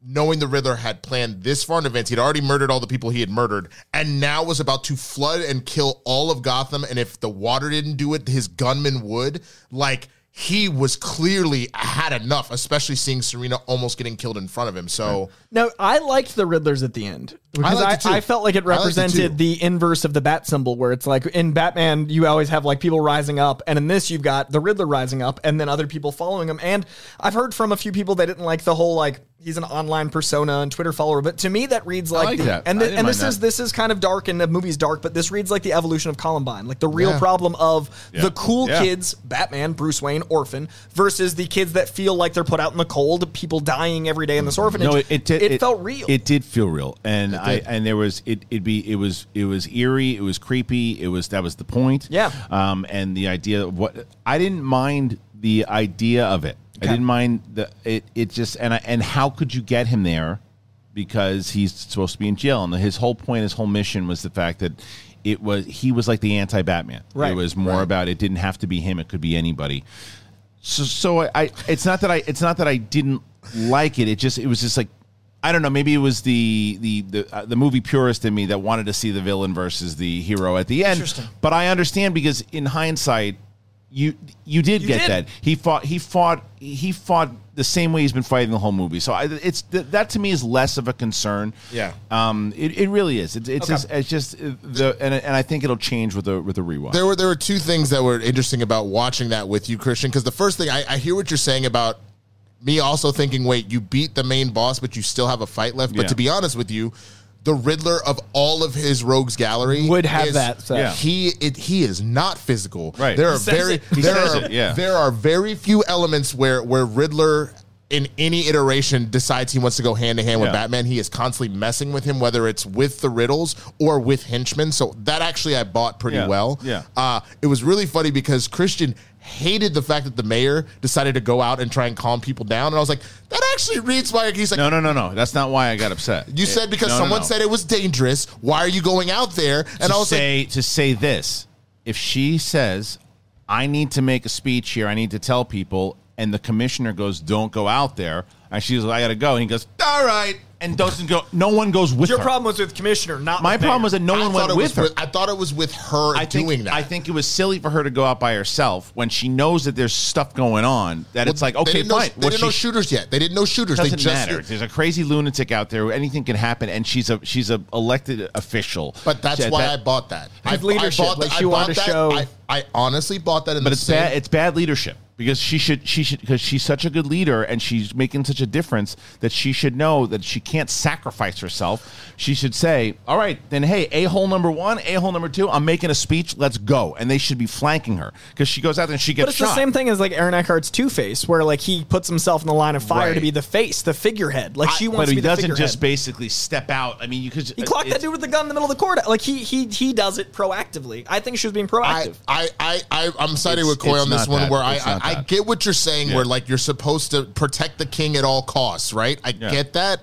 knowing the Riddler had planned this far in advance, he'd already murdered all the people he had murdered, and now was about to flood and kill all of Gotham. And if the water didn't do it, his gunmen would. Like he was clearly had enough, especially seeing Serena almost getting killed in front of him. So No, I liked the Riddlers at the end because I, liked it I, felt like it I it represented the inverse of the bat symbol, where it's like in Batman you always have like people rising up, and in this you've got the Riddler rising up, and then other people following him. And I've heard from a few people that didn't like the whole like he's an online persona and Twitter follower, but to me that reads like, like the, that. and the, and this is this is kind of dark and the movie's dark, but this reads like the evolution of Columbine, like the real Yeah. problem of Yeah. the cool Yeah. kids, Batman, Bruce Wayne, orphan, versus the kids that feel like they're put out in the cold, people dying every day in this orphanage. No, it, it did. It, felt real. It did feel real, and I and there was it. It be it was it was eerie. It was creepy. It was that was the point. Yeah. Um, and the idea of what I didn't mind the idea of it. I didn't mind the it. It just and I, and how could you get him there? Because he's supposed to be in jail, and his whole point, his whole mission was the fact that it was he was like the anti Batman. Right. It was more about it didn't have to be him; it could be anybody. So, so I, I, it's not that I, it's not that I didn't like it. It just, it was just like, I don't know. Maybe it was the the the, uh, the movie purist in me that wanted to see the villain versus the hero at the end. Interesting. But I understand because in hindsight, you you did You get did. that. He fought. He fought. He fought the same way he's been fighting the whole movie. So I, it's th- that to me is less of a concern. Yeah. Um. It, it really is. It's it's Okay. just it's just uh, the and and I think it'll change with the with a rewatch. there were there were two things that were interesting about watching that with you, Kristian. Because the first thing I, I hear what you're saying about me also thinking, wait, you beat the main boss, but you still have a fight left. But Yeah. to be honest with you, the Riddler of all of his rogues gallery Would have is- that, so- Yeah. He it, he is not physical. Right. There He are says very it. He there says are it, yeah. there are very few elements where where Riddler in any iteration decides he wants to go hand to hand with Yeah. Batman. He is constantly messing with him, whether it's with the riddles or with henchmen. So that actually I bought pretty Yeah. well. Yeah. Uh, it was really funny because Kristian hated the fact that the mayor decided to go out and try and calm people down. And I was like, that actually reads like he's like, no, no, no, no. That's not why I got upset. you It- said because no, no, someone no. said it was dangerous. Why are you going out there? And to I was like, say to say this if she says i need to make a speech here i need to tell people and the commissioner goes don't go out there and she's like i gotta go and he goes all right and doesn't go no one goes with Your her problem was with Commissioner, not my with problem Mayor. was that no I one went it with her with- I thought it was with her I think, doing that. I think it was silly for her to go out by herself when she knows that there's stuff going on. That it's like, They okay, didn't know- fine. They What didn't know she- shooters yet. They didn't know shooters. doesn't they just matter. There's a crazy lunatic out there. Anything can happen, and she's a she's a elected official. But that's That- why that- I bought that. I, His leadership, I bought like that- she I wanted bought to that. show- I, I honestly bought that in but the it's same. bad. It's bad leadership because she should she should because she's such a good leader and she's making such a difference that she should know that she can't sacrifice herself. She should say, "All right, then, hey, a hole number one, a hole number two, I'm making a speech. Let's go." And they should be flanking her because she goes out there and she gets But it's shot. the same thing as like Aaron Eckhart's Two Face, where like he puts himself in the line of fire Right. to be the face, the figurehead. Like she wants but to he be the doesn't figurehead. just basically step out. I mean, you could. he clocked uh, that dude with the gun in the middle of the court. Like he he he does it proactively. I think she was being proactive. I, I, I, I'm siding with Coy on this one that. where It's not I, I get what you're saying, Yeah. where like you're supposed to protect the king at all costs, right? I Yeah. get that.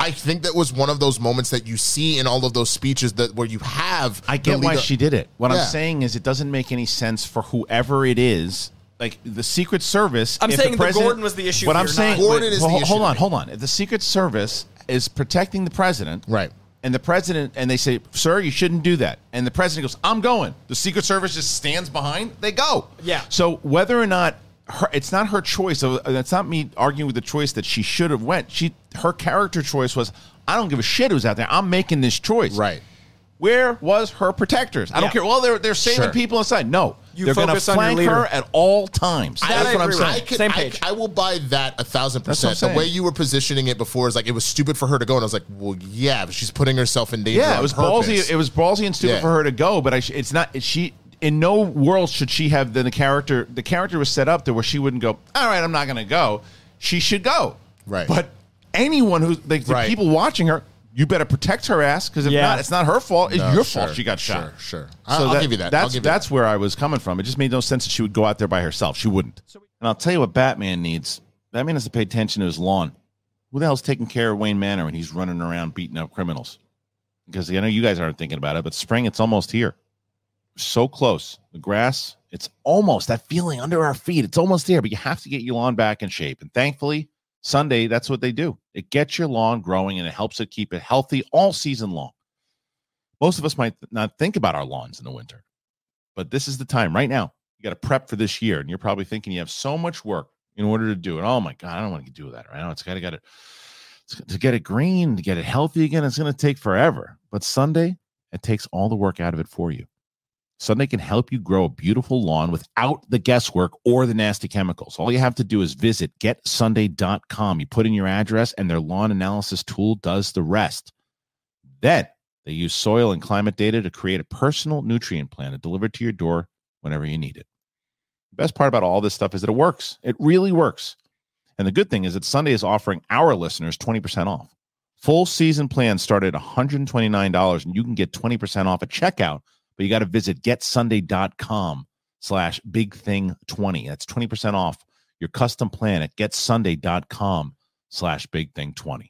I think that was one of those moments that you see in all of those speeches that where you have. I get why she did it. What Yeah. I'm saying is, it doesn't make any sense for whoever it is. Like the Secret Service. I'm if saying the president- Gordon was the issue What I'm saying, not- Gordon is the well, issue Hold on, hold on. If the Secret Service is protecting the president, Right. And the president, and they say, "Sir, you shouldn't do that," and the president goes, "I'm going." The Secret Service just stands behind. They go. Yeah. So whether or not her, it's not her choice. So uh, it's not me arguing with the choice that she should have went. She her character choice was, "I don't give a shit who's out there. I'm making this choice." Right. Where was her protectors? I don't care. Well, they're they're saving Sure. people inside. No, You They're going to focus on your flank her at all times. That That's I what I'm saying. I could, Same page. I, will buy that a thousand That's what I'm percent. The way you were positioning it before is like it was stupid for her to go, and I was like, well, yeah, she's putting herself in danger. Yeah, it was purpose. ballsy. It was ballsy and stupid Yeah. for her to go, but I it's not. She in no world should she have the, the character. The character was set up to where she wouldn't go. All right, I'm not going to go. She should go. Right. But anyone who like the Right. people watching her, you better protect her ass because if Yeah. not, it's not her fault. It's No, your sure, fault she got shot. Sure, sure. I'll, I'll give you that. That's I'll give you that's that. where I was coming from. It just made no sense that she would go out there by herself. She wouldn't. And I'll tell you what Batman needs. Batman has to pay attention to his lawn. Who the hell's taking care of Wayne Manor when he's running around beating up criminals? Because I know you guys aren't thinking about it, but spring, it's almost here. So close. The grass, it's almost that feeling under our feet. It's almost there, but you have to get your lawn back in shape. And thankfully, Sunday, that's what they do. It gets your lawn growing and it helps it keep it healthy all season long. Most of us might not think about our lawns in the winter, but this is the time right now. You got to prep for this year, and you're probably thinking you have so much work in order to do it. Oh my god, I don't want to do that right now. It's got to get it to get it green, to get it healthy again. It's going to take forever. But Sunday, it takes all the work out of it for you. Sunday can help you grow a beautiful lawn without the guesswork or the nasty chemicals. All you have to do is visit getsunday.com. You put in your address, and their lawn analysis tool does the rest. Then they use soil and climate data to create a personal nutrient plan and deliver to your door whenever you need it. The best part about all this stuff is that it works. It really works. And the good thing is that Sunday is offering our listeners 20% off. Full season plans start at $129 and you can get 20% off at checkout, but you got to visit getsunday.com slash big thing 20. That's 20% off your custom plan at getsunday.com slash big thing 20.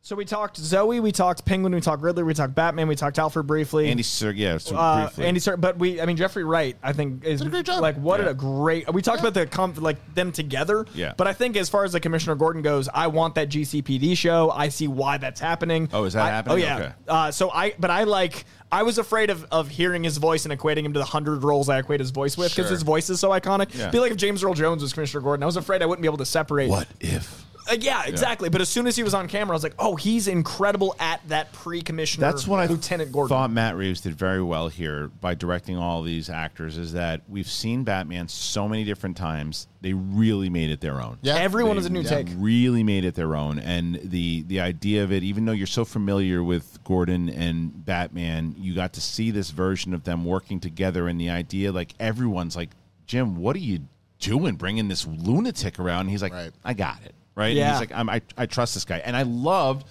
So we talked Zoe, we talked Penguin, we talked Riddler, we talked Batman, we talked Alfred briefly. Andy Sir, yeah, so uh, briefly. Andy Sir, but we, I mean, Jeffrey Wright, I think is Did a great job. like what Yeah. a great. We talked about the com- like them together. Yeah. But I think as far as the Commissioner Gordon goes, I want that GCPD show. I see why that's happening. Oh, is that I- happening? Oh yeah. Okay. Uh, so I, but I like. I was afraid of, of hearing his voice and equating him to the hundred roles I equate his voice with because Sure. his voice is so iconic. Yeah. Be like if James Earl Jones was Commissioner Gordon. I was afraid I wouldn't be able to separate. What if? Uh, yeah, exactly. But as soon as he was on camera, I was like, oh, he's incredible at that pre-commissioner. That's what I Lieutenant Gordon. thought Matt Reeves did very well here by directing all these actors. Is that we've seen Batman so many different times. They really made it their own. Yeah. Everyone They is a new yeah. take. Really made it their own, and the the idea of it, even though you're so familiar with Gordon and Batman, you got to see this version of them working together, and the idea, like everyone's like, Jim, what are you doing, bringing this lunatic around? And he's like, Right. I got it, right? And he's like, I'm, I I trust this guy, and I loved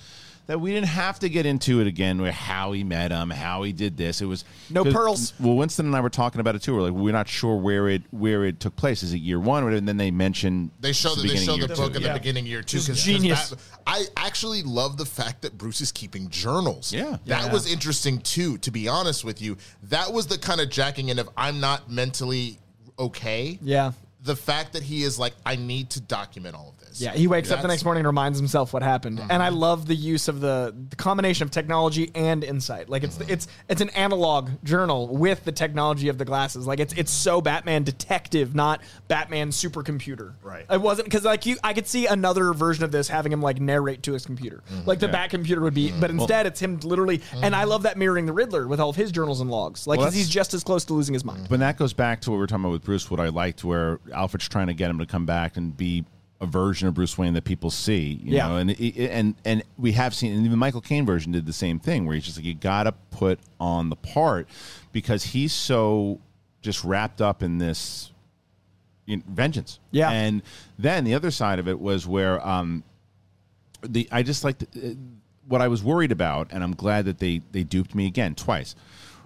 that we didn't have to get into it again with how he met him, how he did this. It was no pearls. Well, Winston and I were talking about it too. We're like, we're not sure where it where it took place. Is it year one, and then they mentioned They show the the, they beginning show of the book two. at Yeah. the beginning of year two. Just 'cause- 'cause genius. that- I actually love the fact that Bruce is keeping journals. Yeah. that Yeah. was interesting too. To be honest with you, that was the kind of jacking in of I'm not mentally okay. Yeah. The fact that he is like, I need to document all of this. Yeah, he wakes up the next morning and reminds himself what happened. And I uh-huh. love the use of the, the combination of technology and insight. Like it's it's it's an analog journal with the technology of the glasses. Like it's it's so Batman detective, not Batman supercomputer. Right. It wasn't because like you, I could see another version of this having him like narrate to his computer, mm-hmm. like the Bat computer would be. Mm-hmm. But instead, it's him literally. And I mm-hmm. love that mirroring the Riddler with all of his journals and logs. Like Well, he's just as close to losing his mind. But that goes back to what we were talking about with Bruce. What I liked, where Alfred's trying to get him to come back and be a version of Bruce Wayne that people see. You Yeah. know? and and and we have seen, and even Michael Caine version did the same thing, where he's just like, you got to put on the part because he's so just wrapped up in this you know, vengeance. Yeah. and then the other side of it was where um, the I just like what I was worried about, and I'm glad that they they duped me again twice,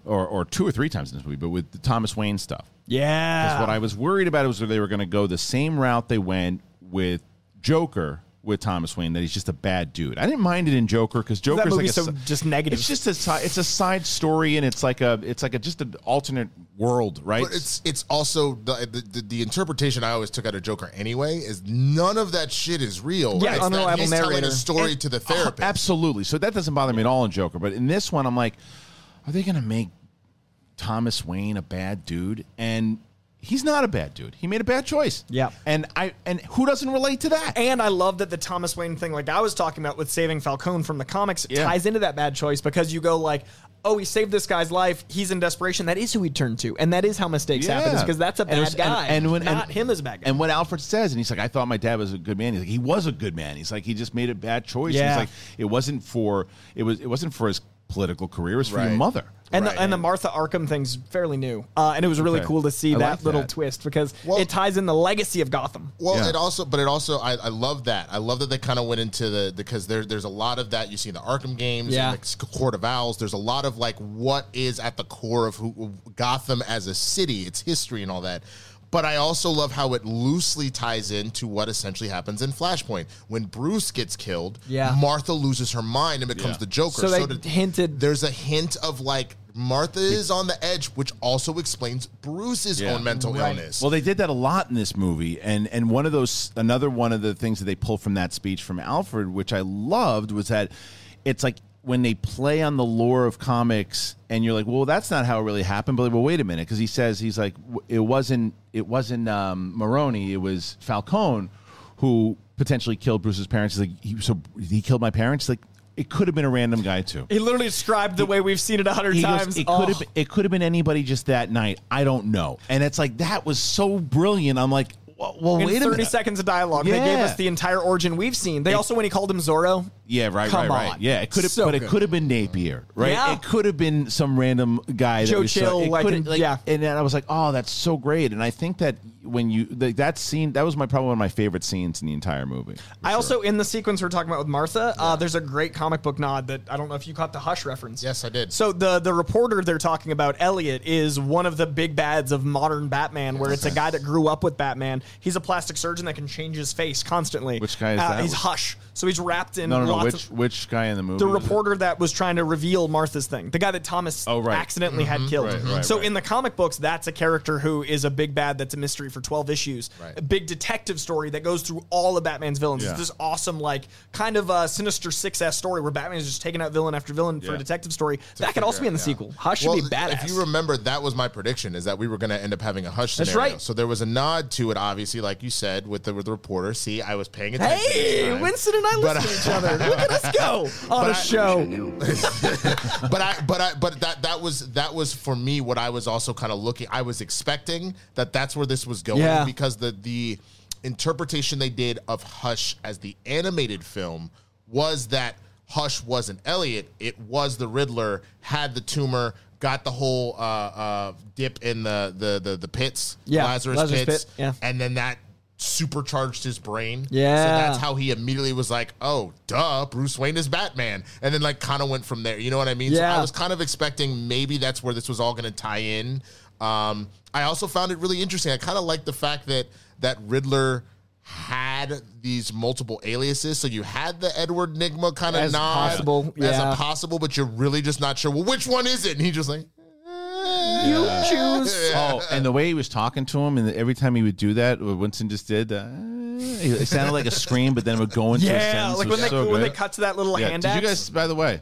or or two or three times in this movie, but with the Thomas Wayne stuff. Yeah. Because what I was worried about was that they were going to go the same route they went with Joker with Thomas Wayne. That he's just a bad dude. I didn't mind it in Joker because that Joker's like a, so just negative. It's just a si- it's a side story, and it's like a it's like a just an alternate world, right? But it's it's also the, the the the interpretation I always took out of Joker anyway is none of that shit is real. Yeah, It's that unreliable he's telling narrator. a story And- to the oh, therapist. absolutely. So that doesn't bother me at all in Joker. But in this one, I'm like, are they going to make Thomas Wayne a bad dude? And he's not a bad dude. He made a bad choice. Yeah. And I and who doesn't relate to that? And I love that the Thomas Wayne thing, like I was talking about with saving Falcone from the comics, Yeah. ties into that bad choice because you go like, oh, he saved this guy's life. He's in desperation. That is who he turned to, and that is how mistakes happen. Yeah. Because that's a bad and- guy, and when- not and- him as a bad guy. And what Alfred says, and he's like, I thought my dad was a good man. He's like, he was a good man. He's like, he just made a bad choice. Yeah. He's like, it wasn't for it was it wasn't for his political career. It was for your mother. And the, and the Martha Arkham thing's fairly new, uh, and it was really Okay. cool to see I that like little that. twist because Well- it ties in the legacy of Gotham. Well, it also, but it also, I, I love that. I love that they kind of went into the because there, there's a lot of that you see in the Arkham games, Yeah. and the Court of Owls. There's a lot of like what is at the core of who Gotham as a city, its history, and all that. But I also love how it loosely ties into what essentially happens in Flashpoint when Bruce gets killed. Yeah. Martha loses her mind and becomes Yeah. the Joker. So they to- hinted- There's a hint of like Martha is on the edge, which also explains Bruce's Yeah. own mental Right. illness. Well, they did that a lot in this movie, and and one of those another one of the things that they pulled from that speech from Alfred, which I loved, was that it's like when they play on the lore of comics, and you're like, well, that's not how it really happened. But well, wait a minute, because he says he's like, it wasn't it wasn't um, Maroni, it was Falcone who potentially killed Bruce's parents. He's like, he, so he killed my parents. Like, it could have been a random guy too. He literally described the way we've seen it a hundred He goes, times. it Oh. could have it could have been anybody just that night. I don't know. And it's like that was so brilliant. I'm like, well, well in wait a 30 minute. seconds of dialogue, they gave Yeah. us the entire origin we've seen. They also, when he called him Zorro, Yeah, right, Come right, right. on. Yeah, it could have, So but it could have been Napier, right? Yeah. It could have been some random guy. Joe that was so- Chill, it like, could have- yeah. And then I was like, oh, that's so great. And I think that when you like that scene, that was my probably one of my favorite scenes in the entire movie. I also in the sequence we're talking about with Martha, uh, there's a great comic book nod that I don't know if you caught the Hush reference. yes, I did. So the the reporter they're talking about, Elliot, is one of the big bads of modern Batman, where it's a guy that grew up with Batman. He's a plastic surgeon that can change his face constantly. Which guy is Uh, that? He's Hush. So he's wrapped in no, no, no. lots Which of which guy in the movie? the was it? reporter that was trying to reveal Martha's thing, the guy that Thomas Oh, right. accidentally had killed. Right, right, so right. in the comic books, that's a character who is a big bad that's a mystery for 12 issues. Right. A big detective story that goes through all of Batman's villains. Yeah. It's this awesome, like, kind of uh, sinister 6S story where Batman is just taking out villain after villain for a detective story. that could also be in the sequel. Hush should be badass. If you remember, that was my prediction: is that we were going to end up having a hush That's right. So there was a nod to it, obviously, like you said, with the with the reporter. See, I was paying attention. Hey. Winston and I listen to each other. Look at us go on a I- show. but I, but I, but that that was that was for me what I was also kind of looking. I was expecting that that's where this was going Yeah. because the the interpretation they did of Hush as the animated film was that Hush wasn't Elliot. It was the Riddler had the tumor. Got the whole uh, uh, dip in the the the, the pits, Yeah, Lazarus, Lazarus pits, pit, yeah. and then that supercharged his brain. Yeah. so that's how he immediately was like, "Oh, duh, Bruce Wayne is Batman," and then like kind of went from there. You know what I mean? So Yeah. I was kind of expecting maybe that's where this was all going to tie in. Um, I also found it really interesting. I kind of like the fact that that Riddler had these multiple aliases. So you had the Edward Nygma kind of As nod possible, as a possible, but you're really just not sure. Well, which one is it? And he just like. You choose. Oh, and the way he was talking to him, and every time he would do that, what Winston just did, uh, it sounded like a scream, but then it would go into a Yeah, sentence. like It when was they so when they good. cut to that little Yeah. hand Did you axe. guys, by the way?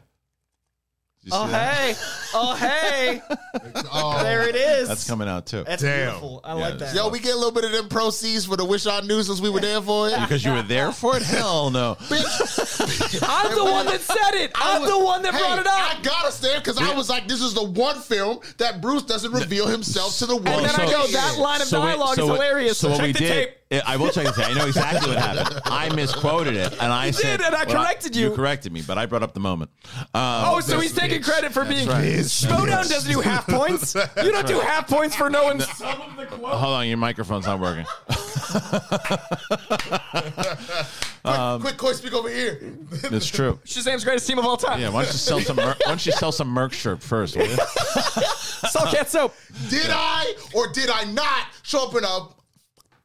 Did you Oh see that? hey, oh hey, Oh, there it is. That's coming out too. That's Damn. beautiful. I Yeah, like that. Yo, we get a little bit of them proceeds for the Wish I Knew since we were there for it. Because you were there for it? Hell no. I'm the one that said it. I'm the one that Hey, brought it up. I got us there because I was like, this is the one film that Bruce doesn't reveal himself to the world. And then I go, that line of so wait- dialogue so is hilarious. So what Check we the did, tape. Yeah, I will check the tape. I know exactly what happened. I misquoted it, and I said, did, and I well, corrected you. You corrected me, but I brought up the moment. Um, Oh, so he's taking credit for being. right. Schmodown doesn't do half points. You don't do half points for knowing some of the quotes. Hold on, your microphone's not working. quick, quick, quick, speak over here. That's true. Shazam's greatest team of all time. Yeah, why don't you sell some? Mer- why don't you sell some Merc shirt first? Will you? Salt cat soap. Did I or did I not show up in a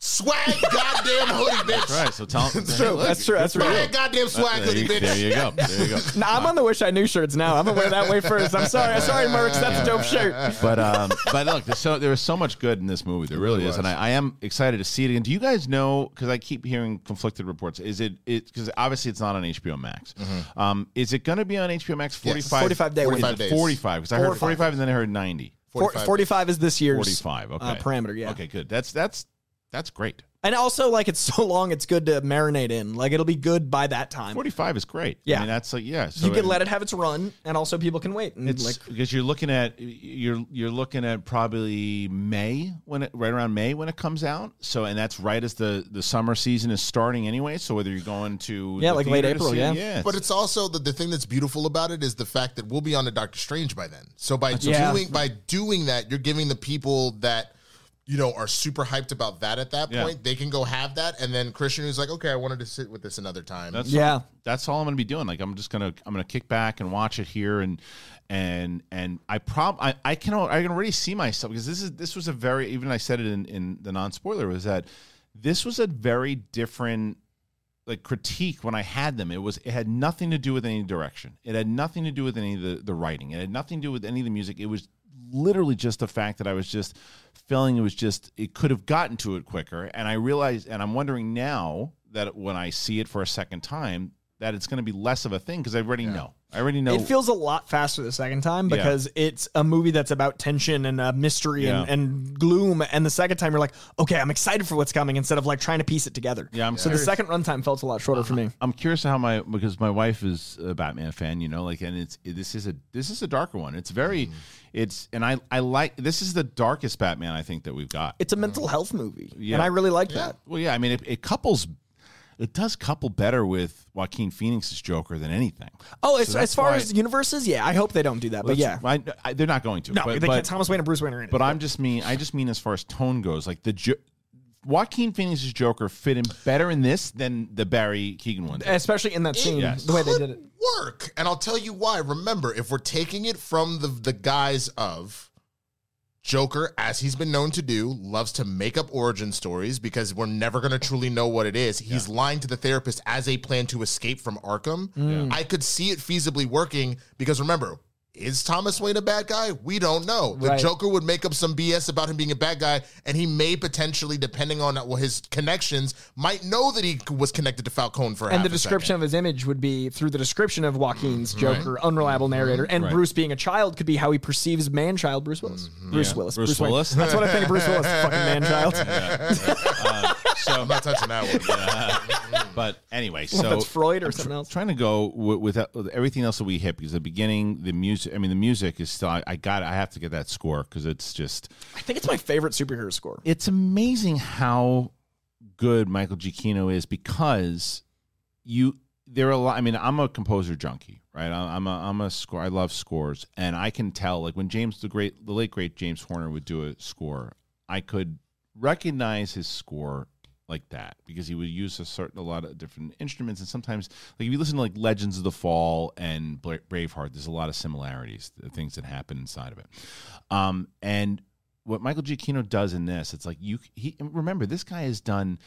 swag goddamn hoodie, bitch? Right. So tell them. That's true. That's true. That's Swag goddamn swag There hoodie, you, bitch. there you go. There you go. Nah, I'm on the wish I knew shirts now. I'm gonna wear that way first. I'm sorry. I'm sorry, Mercs. That's a dope shirt. But um, but look, there's so there is so much good in this movie. There really is, and I, I am excited to see it again. Do you guys know? Because I keep hearing conflicted reports. Is it it? Because obviously it's not on HBO Max. Um, is it going to be on HBO Max? Forty five. 45 day 45 days. Forty five. Because I heard 45. and then I heard ninety. 45. 45 is this year's 45. Okay. uh, parameter. Yeah. Okay. Good. That's that's that's great. And also, like, it's so long, it's good to marinate in. Like, it'll be good by that time. 45 is great. Yeah. I mean, that's like, yeah. So you can and let it have its run, and also people can wait. And It's like, because you're looking at you're you're looking at probably May when it right around May when it comes out. So and that's right as the the summer season is starting anyway. So whether you're going to Yeah, the like late April, see it, yeah. yeah. But it's also the, the thing that's beautiful about it is the fact that we'll be on to Doctor Strange by then. So by Yeah. doing by doing that, you're giving the people that you know are super hyped about that at that Yeah. point. They can go have that, and then Kristian who's like, okay, I wanted to sit with this another time. That's Yeah. all, that's all I'm going to be doing. Like I'm just gonna I'm gonna kick back and watch it here and and and I prob I, I can I can already see myself because this is this was a very even I said it in in the non spoiler was that this was a very different like critique when I had them. It was it had nothing to do with any direction. It had nothing to do with any of the the writing. It had nothing to do with any of the music. It was literally just the fact that I was just feeling it was just it could have gotten to it quicker. And I realized, and I'm wondering now that when I see it for a second time, that it's going to be less of a thing because I already know. I already know. it feels a lot faster the second time Yeah. because it's a movie that's about tension and uh, mystery and, Yeah. and gloom. And the second time, you're like, okay, I'm excited for what's coming instead of like trying to piece it together. Yeah, I'm so the second runtime felt a lot shorter for me. I'm curious how my because my wife is a Batman fan, you know, like, and it's this is a this is a darker one. It's very, it's and I I like this is the darkest Batman I think that we've got. It's a mental health movie, Yeah. and I really like that. Well, yeah, I mean, it, it couples, it does couple better with Joaquin Phoenix's Joker than anything. Oh, So as, as far as universes, yeah, I hope they don't do that. But yeah, I, I, they're not going to. no, but, they but, can't. Thomas Wayne and Bruce Wayne are in it. but I'm just mean, I just mean as far as tone goes, like the jo- Joaquin Phoenix's Joker fit in better in this than the Barry Keoghan one. did. especially in that scene, Yes. the way they did it. work. And I'll tell you why. Remember, if we're taking it from the the guise of Joker, as he's been known to do, loves to make up origin stories because we're never going to truly know what it is. He's lying to the therapist as a plan to escape from Arkham. Mm. I could see it feasibly working because remember, is Thomas Wayne a bad guy? We don't know. The Right. Joker would make up some BS about him being a bad guy, and he may potentially, depending on well, his connections, might know that he was connected to Falcone for And half the a description second. of his image would be through the description of Joaquin's mm-hmm. Joker, unreliable narrator, and Right. Bruce being a child could be how he perceives man-child Bruce Willis. Mm-hmm. Bruce Yeah. Willis. Bruce Wayne. Willis. That's what I think of Bruce Willis. Fucking man-child. Uh, so I'm not touching that one. but anyway, Well, so that's Freud or I'm something else. Trying to go with, with, uh, with everything else that we hit because the beginning, the music. I mean, the music is still. I, I got. I have to get that score because it's just. I think it's my favorite superhero score. It's amazing how good Michael Giacchino is because you. There are a lot. I mean, I'm a composer junkie, right? I- I'm a I'm a score. I love scores, and I can tell like when James the great, the late great James Horner would do a score, I could recognize his score like that because he would use a certain a lot of different instruments and sometimes like if you listen to like Legends of the Fall and Bla- Braveheart there's a lot of similarities the things that happen inside of it um and what Michael Giacchino does in this it's like you he remember this guy has done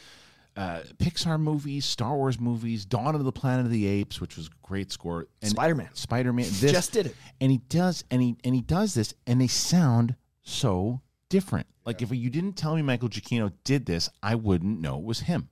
uh, Pixar movies, Star Wars movies, Dawn of the Planet of the Apes, which was a great score, and Spider-Man. Spider-Man, this Just did it. and he does, and he and he does this, and they sound so different. Like if you didn't tell me Michael Giacchino did this, I wouldn't know it was him.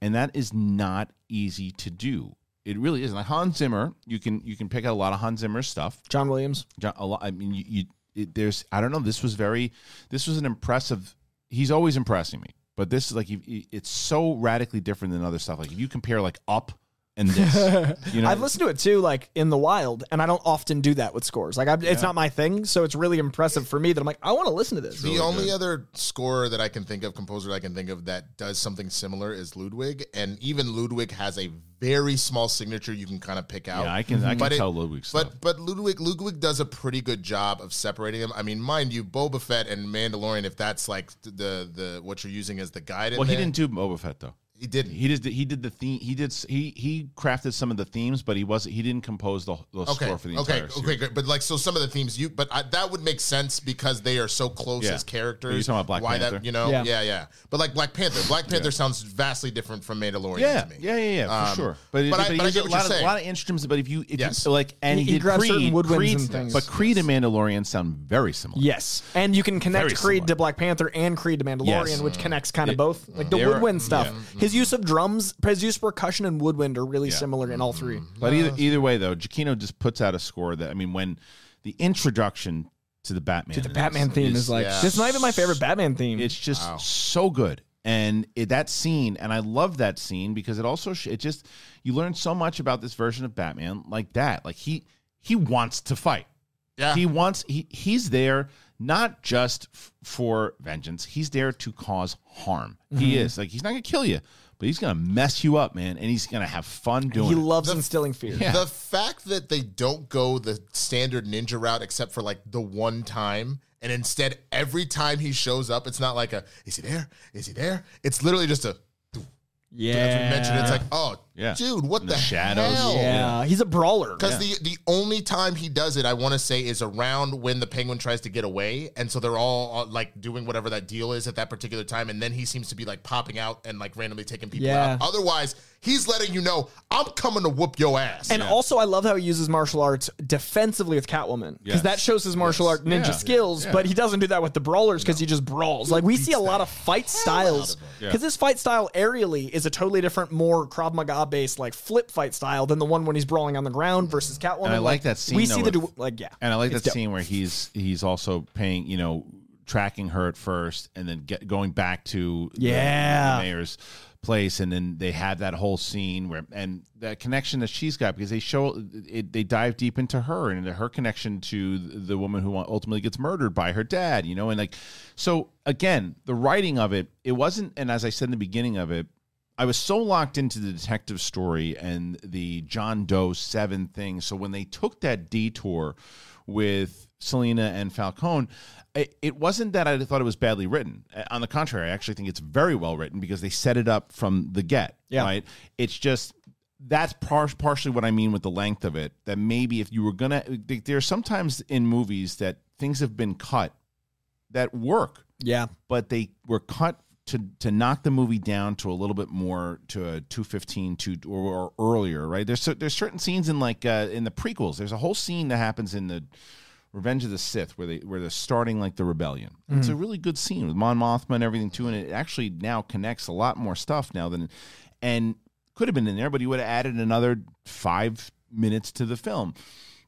And that is not easy to do. It really isn't. Like Hans Zimmer, you can you can pick out a lot of Hans Zimmer stuff. John Williams. John, a lot. I mean, you, you it, there's I don't know. This was very. This was an impressive. He's always impressing me, but this is like it's so radically different than other stuff. Like if you compare like Up and this, you know, I've listened to it too, like in the wild, and I don't often do that with scores. Like, I, it's not my thing, so it's really impressive for me that I'm like, I want to listen to this. The only other score that I can think of, composer that I can think of that does something similar is Ludwig, and even Ludwig has a very small signature you can kind of pick out. Yeah, I can- I can tell Ludwig's stuff. But but Ludwig Ludwig does a pretty good job of separating them. I mean, mind you, Boba Fett and Mandalorian, if that's like the the what you're using as the guide. In Well, he there- didn't do Boba Fett though. He didn't. He did. He did the theme. He did. He he crafted some of the themes, but he wasn't. He didn't compose the, the Okay. score for the okay. entire Okay. series. Great. But like, so some of the themes you, but I, that would make sense because they are so close Yeah. as characters. Are you talking about Black Why Panther? that? You know? Yeah. Yeah. yeah. But like Black Panther, Black Panther sounds vastly different from Mandalorian Yeah, to me. yeah, yeah, yeah, for Um, sure. But, but I- but, but I get did a lot you're of, saying. a lot of instruments. But if you, if Yes. you like, and He- he, he did Creed, woodwinds Creed, and things. but Creed and Mandalorian sound very similar. Yes, and you can connect Very Creed similar. to Black Panther and Creed to Mandalorian, Yes. which connects kind of both. Like the woodwind stuff. Yeah. His use of drums, his use of percussion and woodwind are really Yeah. similar in all mm-hmm. three. But either either way, though, Giacchino just puts out a score that I mean, when the introduction to the Batman Dude, the Batman theme is, like Yeah. this is not even my favorite Batman theme. It's just so good. And it, that scene, and I love that scene because it also sh- it just you learn so much about this version of Batman like that. Like he he wants to fight. Yeah. He wants he he's there not just f- for vengeance. He's there to cause harm. He Mhm. is. Like he's not going to kill you, but he's going to mess you up, man, and he's going to have fun doing he it. loves instilling fear. Yeah. The fact that they don't go the standard ninja route except for like the one time, and instead every time he shows up, it's not like a is he there? Is he there? It's literally just a Yeah. As we mentioned, it's like, oh, Yeah. dude, what In the, the shadows. hell? Yeah, he's a brawler. Because the the only time he does it, I want to say, is around when the penguin tries to get away, and so they're all uh, like doing whatever that deal is at that particular time, and then he seems to be like popping out and like randomly taking people Yeah. out. Otherwise, he's letting you know I'm coming to whoop your ass. And also, I love how he uses martial arts defensively with Catwoman because Yes. that shows his martial art ninja Yeah. skills. Yeah. But he doesn't do that with the brawlers because he just brawls. Like we see a lot of fight styles Yeah. because his fight style aerially is a totally different, more Krav Maga based like flip fight style than the one when he's brawling on the ground versus Catwoman. And I like that scene. We though, see the du- like yeah, and I like that dope. scene where he's he's also paying, you know, tracking her at first, and then get going back to the- Yeah. the, mayor's place, and then they have that whole scene where and that connection that she's got because they show it, they dive deep into her and her connection to the woman who ultimately gets murdered by her dad, you know, and like so again, the writing of it, it wasn't, and as I said in the beginning of it. I was so locked into the detective story and the John Doe seven thing. So when they took that detour with Selina and Falcone, it, it wasn't that I thought it was badly written. Uh, On the contrary, I actually think it's very well written because they set it up from the get. Yeah. Right. It's just that's par- partially what I mean with the length of it. That maybe if you were gonna, there are sometimes in movies that things have been cut that work Yeah. but they were cut to to knock the movie down to a little bit more to a 215 to or, or earlier right there's there's certain scenes in like uh, in the prequels there's a whole scene that happens in the Revenge of the Sith where they where they're starting like the rebellion it's Mhm. a really good scene with Mon Mothma and everything too and it actually now connects a lot more stuff now than and could have been in there but he would have added another 5 minutes to the film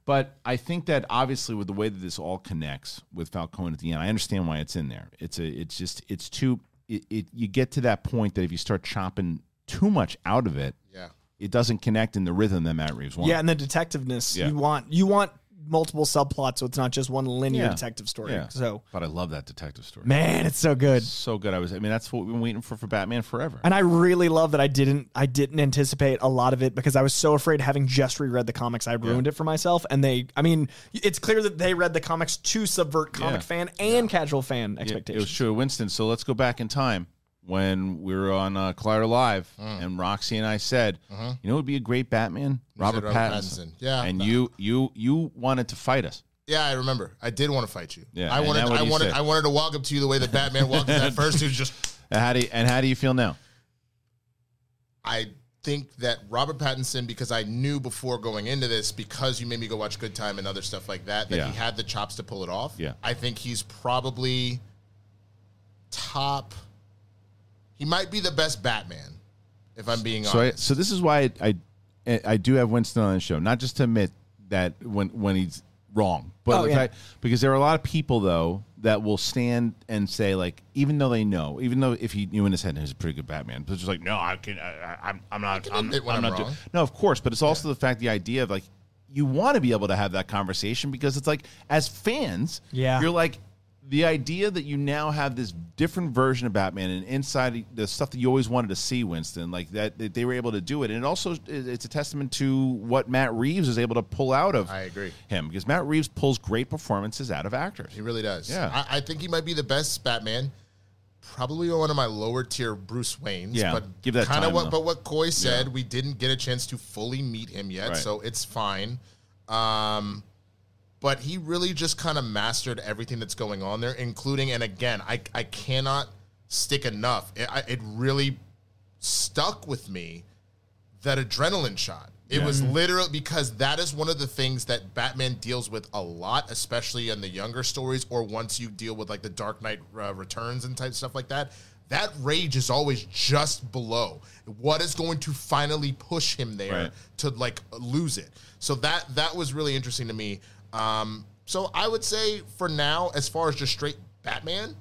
but I think that obviously with the way that this all connects with Falcone at the end, I understand why it's in there. It's a, it's just, it's too. It, it you get to that point that if you start chopping too much out of it, Yeah. it doesn't connect in the rhythm that Matt Reeves wants. Yeah, and the detectiveness Yeah. you want you want multiple subplots, so it's not just one linear Yeah. detective story. Yeah. So but I love that detective story. man, it's so good. so good. I was. I mean, that's what we've been waiting for for Batman forever. And I really love that I didn't I didn't anticipate a lot of it because I was so afraid having just reread the comics I ruined it for myself. And they I mean, it's clear that they read the comics to subvert comic Yeah. fan and casual fan expectations. It was true, Winston. So let's go back in time when we were on uh, Collider Live, Mm. and Roxy and I said, Uh-huh. "You know, it would be a great Batman, You Robert, Robert Pattinson. Pattinson. Yeah. and you, you, you wanted to fight us. Yeah, I remember. I did want to fight you. Yeah, I wanted. I wanted. said. I wanted to walk up to you the way that Batman walked up at first. Was just. And how do you, and how do you feel now? I think that Robert Pattinson, because I knew before going into this, because you made me go watch Good Time and other stuff like that, that Yeah. he had the chops to pull it off. Yeah. I think he's probably top. He might be the best Batman, if I'm being So, I, honest. so this is why I, I, I do have Winston on the show, not just to admit that when when he's wrong, but Oh, yeah. fact- because there are a lot of people though that will stand and say like, even though they know, even though if he knew in his head he's a pretty good Batman, but it's just like, no, I can, I, I, I'm, I'm not, I'm, I'm I'm not. do-" wrong. No, of course, but it's also the fact, the idea of like, you want to be able to have that conversation because it's like, as fans, Yeah. you're like. The idea that you now have this different version of Batman and inside the stuff that you always wanted to see, Winston, like that, that they were able to do it, and it also it's a testament to what Matt Reeves is able to pull out of I agree. him because Matt Reeves pulls great performances out of actors. He really does. Yeah. I, I think he might be the best Batman. Probably one of my lower tier Bruce Waynes. Yeah, but give that kind of what. though. But what Coy said, Yeah. we didn't get a chance to fully meet him yet, Right. so it's fine. Um, but he really just kind of mastered everything that's going on there, including. And again, I I cannot stick enough. It, I, it really stuck with me that adrenaline shot. It Yeah. was literally because that is one of the things that Batman deals with a lot, especially in the younger stories, or once you deal with like the Dark Knight uh, Returns and type stuff like that. That rage is always just below. What is going to finally push him there Right. to like lose it? So that that was really interesting to me. Um, so I would say for now, as far as just straight Batman,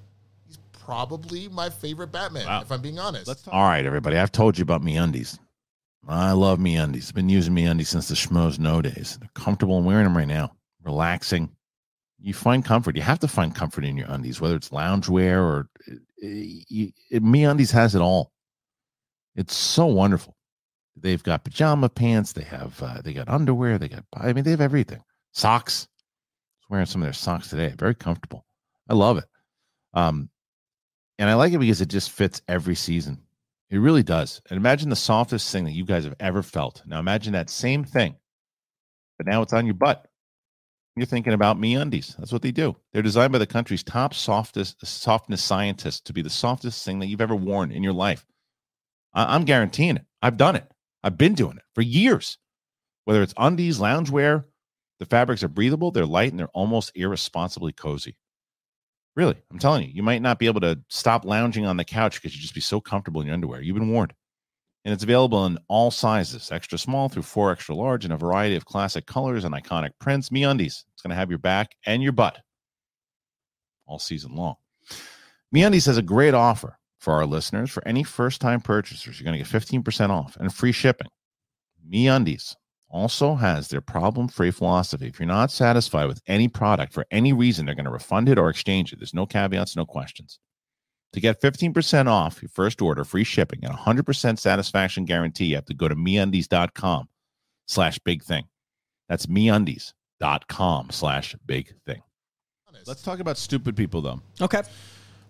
he's probably my favorite Batman, Wow. if I'm being honest. let's All right, everybody. I've told you about MeUndies. I love MeUndies. Been using MeUndies since the Schmoes Know days. They're comfortable. I'm wearing them right now. Relaxing. You find comfort. You have to find comfort in your undies, whether it's loungewear or uh, it, MeUndies has it all. It's so wonderful. They've got pajama pants. They have uh, they got underwear. They got I mean they have everything. Socks. I was wearing some of their socks today. Very comfortable. I love it. Um, and I like it because it just fits every season. It really does. And imagine the softest thing that you guys have ever felt. Now imagine that same thing, but now it's on your butt. You're thinking about MeUndies. That's what they do. They're designed by the country's top softest softness scientists to be the softest thing that you've ever worn in your life. I- I'm guaranteeing it. I've done it. I've been doing it for years. Whether it's undies, loungewear, the fabrics are breathable, they're light, and they're almost irresponsibly cozy. Really, I'm telling you, you might not be able to stop lounging on the couch because you just be so comfortable in your underwear. You've been warned. And it's available in all sizes, extra small through four extra large, in a variety of classic colors and iconic prints. MeUndies. It's going to have your back and your butt all season long. MeUndies has a great offer for our listeners. For any first-time purchasers, you're going to get 15% off and free shipping. MeUndies also has their problem-free philosophy. If you're not satisfied with any product for any reason, they're going to refund it or exchange it. There's no caveats, no questions. To get 15% off your first order, free shipping, and 100% satisfaction guarantee, you have to go to meundies.com slash big thing. That's meundies.com slash big thing. Let's talk about stupid people, though. Okay.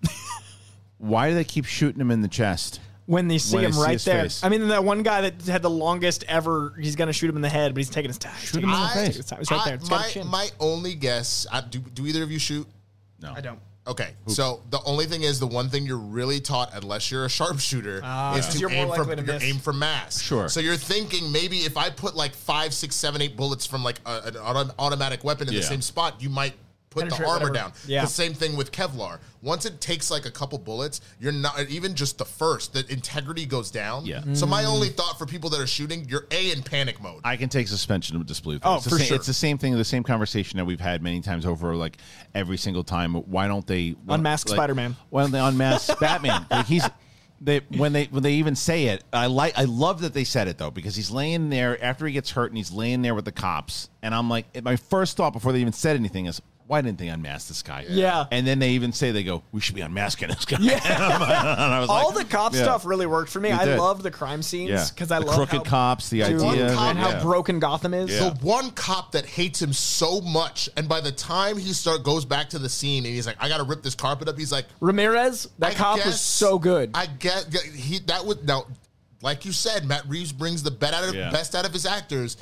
Why do they keep shooting him in the chest? When they see When they him see right his there. face. I mean, that one guy that had the longest ever, he's going to shoot him in the head, but he's taking his time. Shoot him in the face. It's right there. It's got a my, chin. my only guess, I, do, do either of you shoot? No. I don't. Okay, so the only thing is the one thing you're really taught, unless you're a sharpshooter, Ah, is to You're more aim for likely to you're miss. aim for mass. Sure. So you're thinking maybe if I put like five, six, seven, eight bullets from like a, an auto- automatic weapon in Yeah. the same spot, you might put Penetrate the armor whatever. down. Yeah. The same thing with Kevlar. Once it takes like a couple bullets, you're not even just the first. The integrity goes down. Yeah. So my Mm. only thought for people that are shooting, you're a in panic mode. I can take suspension of disbelief. Oh, it's the for same, sure. It's the same thing, the same conversation that we've had many times over, like every single time. Why don't they why Unmask like, Spider-Man. Why don't they unmask Batman? Like he's they when they when they even say it. I like I love that they said it though because he's laying there after he gets hurt and he's laying there with the cops, and I'm like, my first thought before they even said anything is. Why didn't they unmask this guy? Yeah. And then they even say they go, "We should be unmasking this guy." Yeah. and I was All like, the cop yeah. stuff really worked for me. I did. love the crime scenes Yeah. because I The love crooked how, cops, the Dude, idea of and how yeah. broken Gotham is. Yeah. The one cop that hates him so much, and by the time he start goes back to the scene and he's like, "I got to rip this carpet up," he's like, Ramirez, that I cop was guess- so good. I get he that would now, like you said, Matt Reeves brings the best out of Yeah. best out of his actors.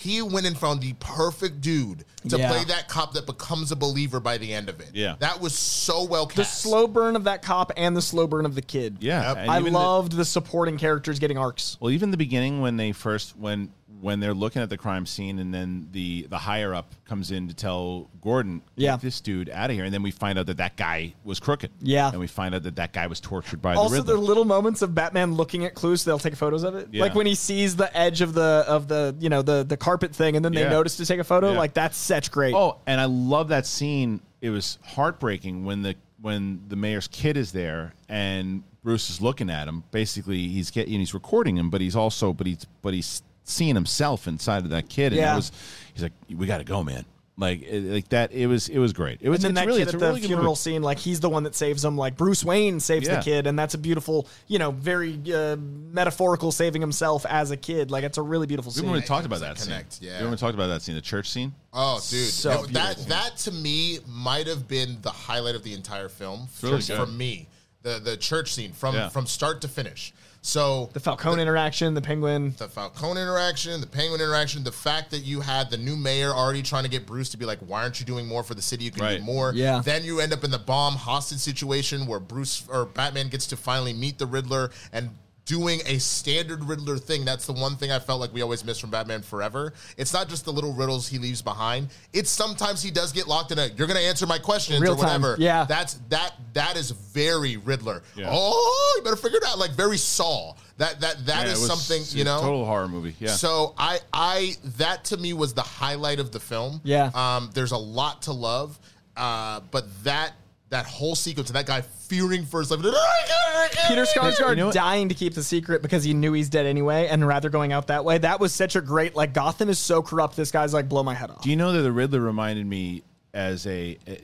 He went and found the perfect dude to Yeah. play that cop that becomes a believer by the end of it. Yeah. that was so well cast. the slow burn of that cop and the slow burn of the kid. Yeah, and I even the- loved the, supporting characters getting arcs. Well, even the beginning when they first when when they're looking at the crime scene and then the the higher up comes in to tell Gordon, get Yeah. this dude out of here, and then we find out that that guy was crooked. Yeah. and we find out that that guy was tortured by also, the little moments of Batman looking at clues, so they'll take photos of it. Yeah. Like when he sees the edge of the of the you know the the carpet thing, and then they Yeah. notice to take a photo. Yeah. Like that's such great. Oh, and I love that scene. It was heartbreaking when the when the mayor's kid is there and Bruce is looking at him. Basically, he's getting he's recording him, but he's also but he's but he's seeing himself inside of that kid. And Yeah. it was he's like, "We got to go, man." Like it- like that. It was it was great. It was and then that really kid at a the really good funeral movie. scene, like he's the one that saves him. Like Bruce Wayne saves Yeah. the kid, and that's a beautiful, you know, very uh, metaphorical saving himself as a kid. Like it's a really beautiful scene. We scene. haven't really talked about that connect, scene. yeah. We haven't talked about that scene, the church scene. Oh, dude, So that, that that to me might have been the highlight of the entire film really for, good. for me. The the church scene from Yeah. from start to finish. So the Falcone interaction, the Penguin. the Falcone interaction, the Penguin interaction, the fact that you had the new mayor already trying to get Bruce to be like, "Why aren't you doing more for the city? You can Right. do more." Yeah. Then you end up in the bomb hostage situation where Bruce or Batman gets to finally meet the Riddler and doing a standard Riddler thing. That's the one thing I felt like we always miss from Batman Forever. It's not just the little riddles he leaves behind. It's sometimes he does get locked in a. You're going to answer my questions Real or time. whatever. Yeah. That's that. That is very Riddler. Yeah. Oh, you better figure it out. Like very Saw. That that that Yeah, is was something you know. total horror movie. Yeah. So I I that to me was the highlight of the film. Yeah. Um, there's a lot to love, uh, but that that whole sequence and that guy fearing for his life. Peter Sarsgaard You know dying to keep the secret because he knew he's dead anyway, and rather going out that way. That was such a great like Gotham is so corrupt. This guy's like blow my head off. Do you know that the Riddler reminded me as a uh,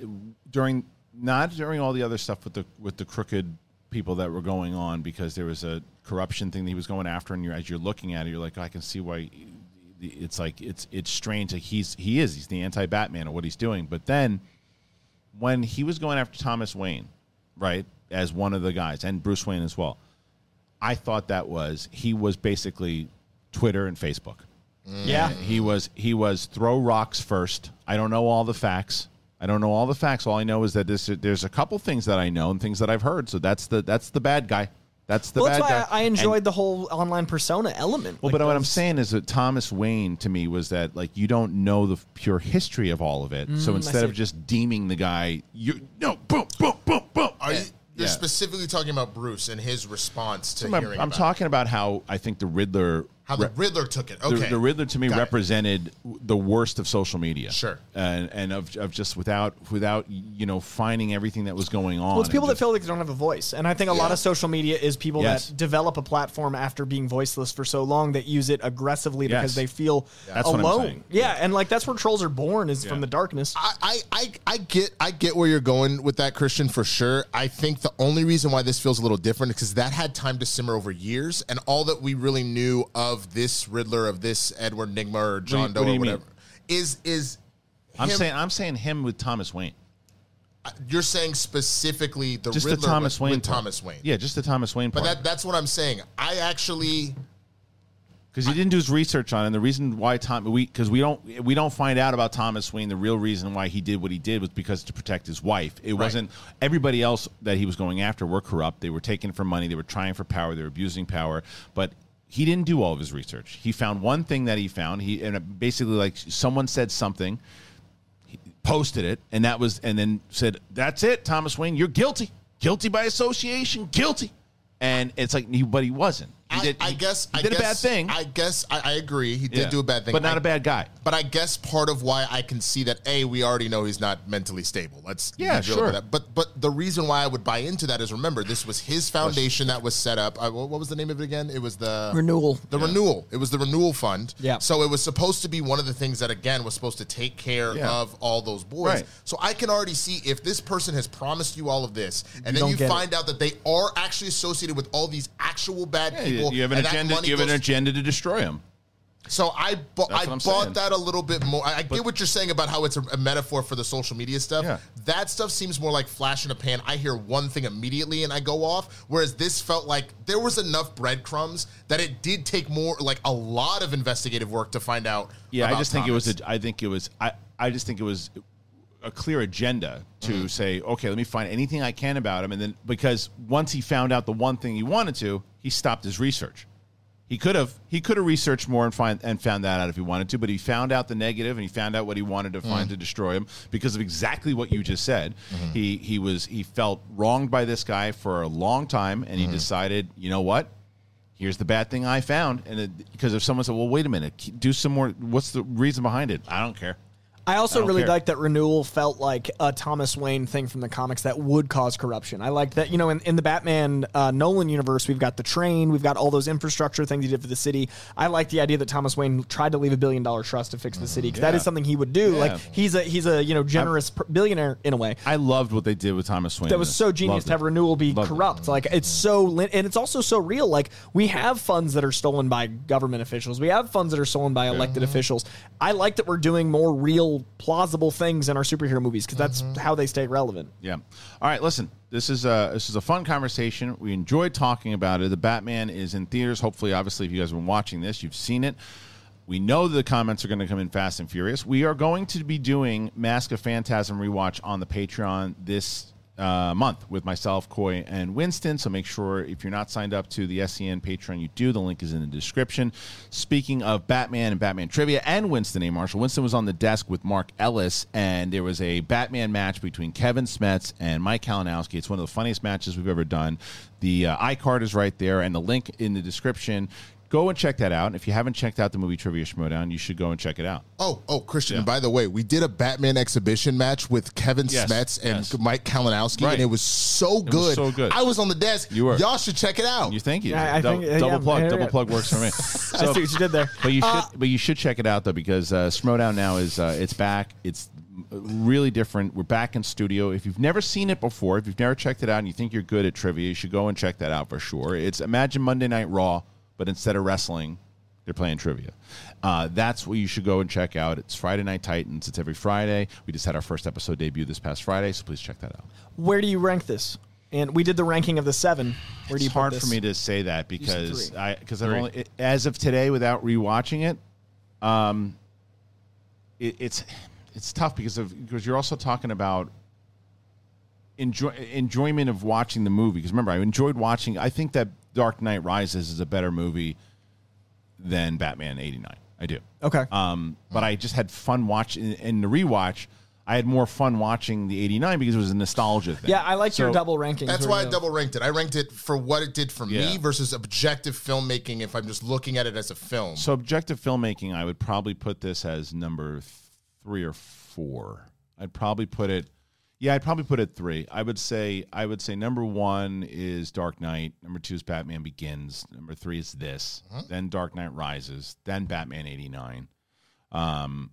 during not during all the other stuff with the with the crooked people that were going on because there was a corruption thing that he was going after, and you're as you're looking at it, you're like, "Oh, I can see why. It's like it's it's strange. Like he's he is he's the anti Batman of what he's doing, but then when he was going after Thomas Wayne, right, as one of the guys, and Bruce Wayne as well, I thought that was he was basically Twitter and Facebook. Mm. Yeah. He was he was throw rocks first. I don't know all the facts. I don't know all the facts. All I know is that this, there's a couple things that I know and things that I've heard. So that's the that's the bad guy. That's the well, bad that's why guy. I I And- enjoyed the whole online persona element. well, Like but what I'm saying is that Thomas Wayne to me was that like you don't know the pure history of all of it. Mm, so instead of just deeming the guy, you no boom boom boom boom. Are you? You're Yeah. specifically talking about Bruce and his response to I'm, hearing. I'm about talking about how I think the Riddler. How the Riddler took it. the- Okay. The, Riddler to me Got it. represented the worst of social media. Sure. And and of, of just without without you know finding everything that was going on. Well, it's people and that feel like they don't have a voice, and I think a lot of social media is people Yes. that develop a platform after being voiceless for so long that use it aggressively Yes. because they feel That's what I'm alone. saying. Yeah, and like that's where trolls are born is Yeah. from the darkness. I, I, I, I get I get where you're going with that, Kristian, for sure. I think the only reason why this feels a little different is because that had time to simmer over years, and all that we really knew of this Riddler, of this Edward Nygma or John Doe what or you mean? whatever, is is I'm him- saying I'm saying him with Thomas Wayne. Uh, you're saying specifically the Just Riddler the Thomas with, Wayne. with. Thomas Wayne. Yeah, just the Thomas Wayne But part. that that's what I'm saying. I actually because he didn't do his research on it. And the reason why Tom we because we don't we don't find out about Thomas Wayne. The real reason why he did what he did was because to protect his wife. It wasn't everybody else that he was going after were corrupt. They were taking for money. They were trying for power. They were abusing power. But he didn't do all of his research. He found one thing that he found. He and basically like someone said something, he posted it, and that was and then said, "That's it, Thomas Wayne. You're guilty. Guilty by association. Guilty." And it's like, but he wasn't. He I, did, I guess he I did guess, a bad thing. I guess I, I agree. He did Yeah. do a bad thing, but not I- a bad guy. But I guess part of why I can see that a we already know he's not mentally stable. Let's Yeah, be real sure. about That. But but the reason why I would buy into that is remember this was his foundation that was set up. Uh, what what was the name of it again? It was the Renewal. The renewal. It was the renewal fund. Yeah. So it was supposed to be one of the things that again was supposed to take care Yeah. of all those boys. Right. So I can already see if this person has promised you all of this, and You then don't you get find out that they are actually associated with all these actual bad Yeah, people. you have an agenda. You have an agenda to destroy him. so I bu- I bought saying. that a little bit more. I, I get what you're saying about how it's a, a metaphor for the social media stuff. Yeah. That stuff seems more like flash in a pan. I hear one thing immediately and I go off. Whereas this felt like there was enough breadcrumbs that it did take more, like a lot of investigative work to find out. Yeah, I just think it was. A, I think it was. I. I just think it was a clear agenda to Mm-hmm. say, okay, let me find anything I can about him, and then because once he found out the one thing he wanted to, he stopped his research. He could have he could have researched more and find and found that out if he wanted to, but he found out the negative and he found out what he wanted to find Mm. to destroy him because of exactly what you just said. Mm-hmm. He he was he felt wronged by this guy for a long time, and Mm-hmm. he decided, you know what, here's the bad thing I found. And because if someone said, well, wait a minute, do some more. What's the reason behind it? I don't care. I I also don't really care. liked that renewal felt like a Thomas Wayne thing from the comics that would cause corruption. I like that, you know, in, in the Batman uh, Nolan universe, we've got the train, we've got all those infrastructure things he did for the city. I like the idea that Thomas Wayne tried to leave a billion dollar trust to fix the city because that Yeah. is something he would do. Yeah. Like he's a he's a you know generous billionaire in a way. I loved what they did with Thomas Wayne. That was so genius Loved to have it. renewal be Loved it. corrupt. Like it's so, and it's also so real. Like we have funds that are stolen by government officials. We have funds that are stolen by elected officials. I like that we're doing more real, plausible things in our superhero movies because that's mm-hmm. how they stay relevant. Yeah. All right. Listen, this is a this is a fun conversation. We enjoyed talking about it. The Batman is in theaters. Hopefully, obviously, if you guys have been watching this, you've seen it. We know the comments are going to come in fast and furious. We are going to be doing Mask of Phantasm rewatch on the Patreon this uh, month with myself, Coy, and Winston. So make sure if you're not signed up to the SEN Patreon, you do. The link is in the description. Speaking of Batman and Batman trivia and Winston A. Marshall, Winston was on the desk with Mark Ellis, and there was a Batman match between Kevin Smets and Mike Kalinowski. It's one of the funniest matches we've ever done. The uh, iCard is right there, and the link in the description go and check that out. And if you haven't checked out the movie Trivia Schmoedown, you should go and check it out. Oh, oh, Kristian. Yeah. And by the way, we did a Batman exhibition match with Kevin Yes, Smets and yes. Mike Kalinowski, Right. and it was so It was good. so good. I was on the desk. You were. Y'all should check it out. You thank you. Yeah, I Dou- think- uh, double yeah, plug. yeah, double plug works for me. I see what you did there. But you should. Uh, but you should check it out though because uh, Schmoedown now is uh, it's back. It's really different. We're back in studio. If you've never seen it before, if you've never checked it out, and you think you're good at trivia, you should go and check that out for sure. It's Imagine Monday Night Raw, but instead of wrestling, they're playing trivia. Uh, that's what you should go and check out. It's Friday Night Titans. It's every Friday. We just had our first episode debut this past Friday, so please check that out. Where do you rank this? And we did the ranking of the seven. Where do you it's put hard this? for me to say that because. I because I've only as of today without rewatching it, um, it, it's it's tough because of because you're also talking about enjoy enjoyment of watching the movie. Because remember, I enjoyed watching. I think that Dark Knight Rises is a better movie than Batman '89. I do. Okay. Um, but I just had fun watching in the rewatch. I had more fun watching the '89 because it was a nostalgia thing. Yeah, I like your double ranking. That's where why I double ranked it. I ranked it for what it did for Yeah. me versus objective filmmaking if I'm just looking at it as a film. So objective filmmaking, I would probably put this as number three or four. I'd probably put it. Yeah, I'd probably put it three. I would say I would say number one is Dark Knight. Number two is Batman Begins. Number three is this. Then Dark Knight Rises. Then Batman eighty nine. Um,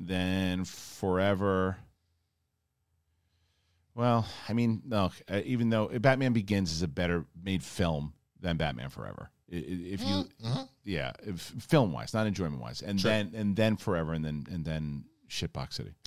then Forever. Well, I mean, no. Uh, even though Batman Begins is a better made film than Batman Forever, if you, yeah, if, film wise, not enjoyment wise, and Sure. then and then Forever, and then and then Shitbox City.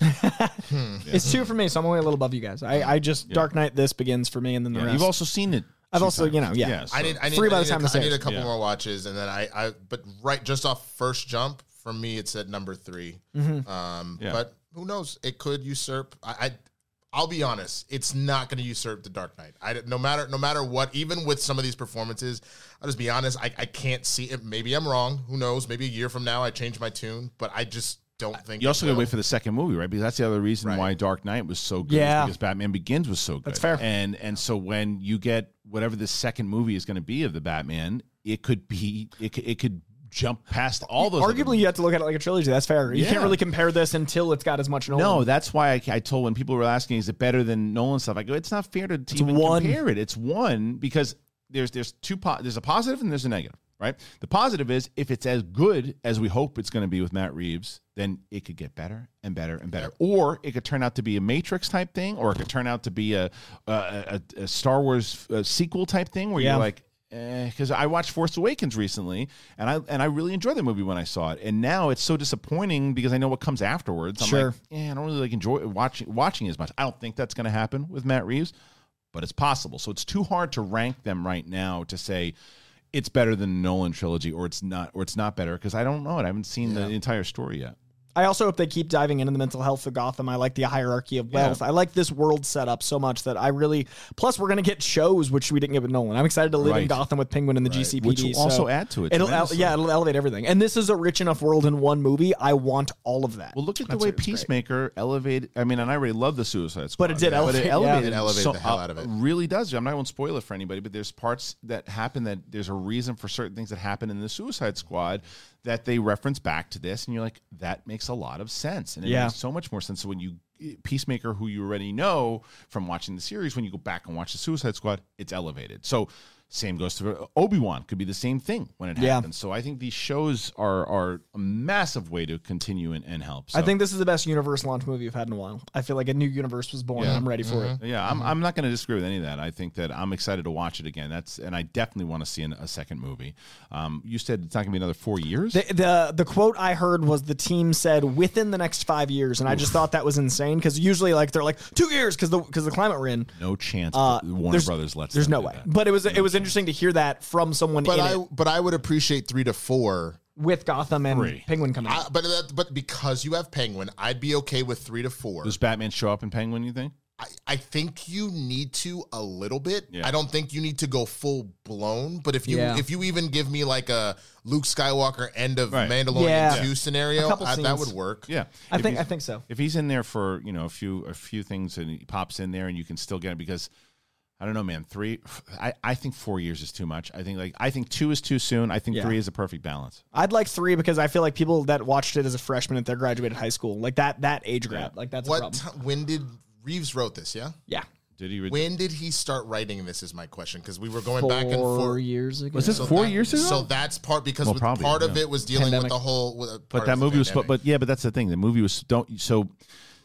It's two for me, so I'm only a little above you guys. I, I just Yeah. Dark Knight. This begins for me, and then the Yeah, rest. you've also seen it. I've two also, you know, times. yeah. I need, I need, three by I the time a, this I need a couple Yeah. more watches, and then I, I, but right just off first jump for me, it's at number 3 Mhm. Um, Yeah. but who knows? It could usurp. I, I I'll be honest, it's not going to usurp the Dark Knight. I no matter no matter what, even with some of these performances, I'll just be honest. I, I can't see it. Maybe I'm wrong. Who knows? Maybe a year from now, I change my tune. But I just don't think You it also got to wait for the second movie, right? Because that's the other reason why Dark Knight was so good. Yeah. because Batman Begins was so good. That's fair. And and so when you get whatever the second movie is going to be of the Batman, it could be it could, it could jump past all those. Arguably, you have to look at it like a trilogy. That's fair. You can't really compare this until it's got as much Nolan. No, that's why I, I told when people were asking, is it better than Nolan stuff? I go, it's not fair to, to even one. compare it. It's one because there's there's two po- there's a positive and there's a negative, right? The positive is if it's as good as we hope it's going to be with Matt Reeves, then it could get better and better and better, or it could turn out to be a Matrix type thing, or it could turn out to be a a, a, a Star Wars uh, sequel type thing where Yeah. you're like. Because I watched Force Awakens recently, and I and I really enjoyed the movie when I saw it, and now it's so disappointing because I know what comes afterwards. I'm Sure. like, yeah, I don't really like enjoy watching watching as much. I don't think that's going to happen with Matt Reeves, but it's possible. So it's too hard to rank them right now to say it's better than the Nolan trilogy or it's not or it's not better because I don't know it. I haven't seen the entire story yet. I also hope they keep diving into the mental health of Gotham. I like the hierarchy of wealth. I like this world setup so much that I really. Plus, we're gonna get shows which we didn't get with Nolan. I'm excited to live in Gotham with Penguin and the GCPD, Which will so also add to it It'll ele- yeah, it'll elevate everything. And this is a rich enough world in one movie. I want all of that. Well, look at That's the way what's great. Peacemaker elevated. I mean, and I really love the Suicide Squad, But it did elevate- it yeah. elevated, It elevated so- the hell uh, out of it. Really does. I'm not going to spoil it for anybody, but there's parts that happen that there's a reason for certain things that happen in the Suicide Squad that they reference back to this, and you're like, that makes a lot of sense, and it Yeah. makes so much more sense. So when you eh, Peacemaker, who you already know from watching the series, when you go back and watch the Suicide Squad, it's elevated. So. Same goes to Obi Wan. Could be the same thing when it Yeah. happens. So I think these shows are are a massive way to continue and, and help. I think this is the best universe launch movie we've had in a while. I feel like a new universe was born, and I'm ready for it. Yeah, I'm, I'm not going to disagree with any of that. I think that I'm excited to watch it again. That's and I definitely want to see an, a second movie. Um, you said it's not going to be another four years. The, the the quote I heard was the team said within the next five years, and I just thought that was insane because usually like they're like two years because the because the climate we're in. no chance Uh, Warner Brothers lets. There's no way, that. but it was it was interesting to hear that from someone But in I it but I would appreciate three to four. with Gotham and Three. Penguin coming. I, but that, but because you have Penguin, I'd be okay with three to four. Does Batman show up in Penguin? You think? I, I think you need to a little bit. Yeah. I don't think you need to go full blown. But if you Yeah. if you even give me like a Luke Skywalker end of Right. Mandalorian Yeah. two A scenario, I, that would work. Yeah, I If think I think so. If he's in there for you know a few a few things and he pops in there and you can still get it because I don't know, man. Three, I, I think four years is too much. I think like I think two is too soon. I think Yeah. three is a perfect balance. I'd like three because I feel like people that watched it as a freshman at their graduated high school, like that that age gap, like that's a what? problem. ti- when did Reeves wrote this? Yeah. Yeah. Did he? When did he start writing this? Is my question because we were going back and Four forth. years ago. Was this four that- years ago? So that's part because Well, probably, part of it was dealing Pandemic. with the whole. With, But that of the movie was, spo- but yeah, but that's the thing. The movie was don't. So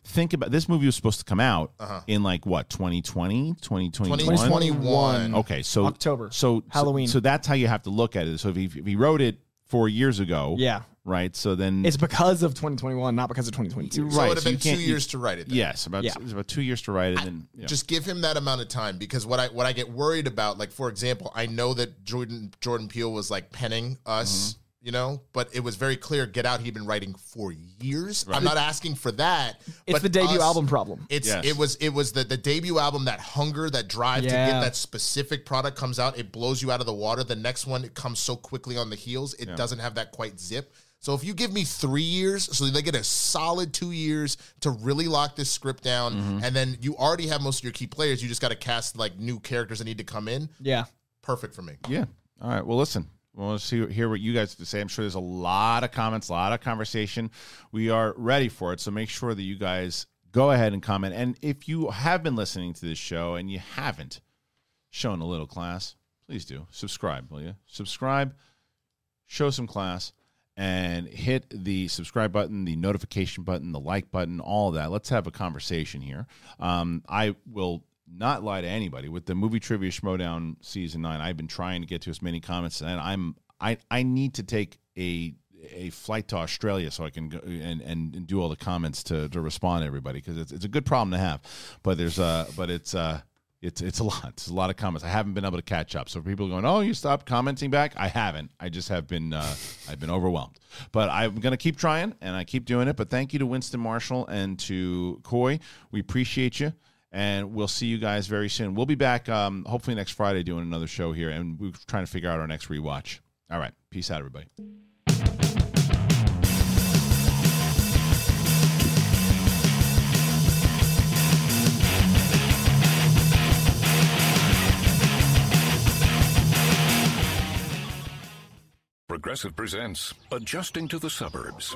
think about this movie was supposed to come out Uh-huh. in like what 2020, 2021? 2021. Okay, so October. So Halloween. So, so that's how you have to look at it. So if he, if he wrote it four years ago, Yeah. right. So then It's because of 2021, not because of 2022. So it would have so been two can't- you- years to write it. then. Yes, about Yeah. it's about two years to write it. And yeah. Just give him that amount of time because what I what I get worried about, like for example, I know that Jordan Jordan Peele was like penning us, Mm-hmm. You know, but it was very clear. Get Out, he'd been writing for years. I'm not asking for that. It's but the debut us- album problem. It's Yes. it was it was the the debut album that hunger that drive to get that specific product comes out it blows you out of the water the next one it comes so quickly on the heels it doesn't have that quite zip so if you give me three years so they get a solid two years to really lock this script down Mm-hmm. and then you already have most of your key players you just got to cast like new characters that need to come in Yeah. perfect for me Yeah. All right. Well, listen. Well, let's see, hear what you guys have to say. I'm sure there's a lot of comments, a lot of conversation. We are ready for it. So make sure that you guys go ahead and comment. And if you have been listening to this show and you haven't shown a little class, please do subscribe, will you? Subscribe, show some class, and hit the subscribe button, the notification button, the like button, all that. Let's have a conversation here. Um, I will not lie to anybody with the movie trivia schmoedown season nine. I've been trying to get to as many comments, and I'm I I need to take a a flight to Australia so I can go and, and, do all the comments to, to respond to everybody because it's, it's a good problem to have, but there's uh but it's uh it's it's a lot. It's a lot of comments. I haven't been able to catch up. So people are going, "Oh, you stopped commenting back?" I haven't. I just have been uh, I've been overwhelmed. But I'm going to keep trying and I keep doing it. But thank you to Winston Marshall and to Coy. We appreciate you. And we'll see you guys very soon. We'll be back um, hopefully next Friday doing another show here, and we're trying to figure out our next rewatch. All right, peace out, everybody. Progressive presents Adjusting to the Suburbs.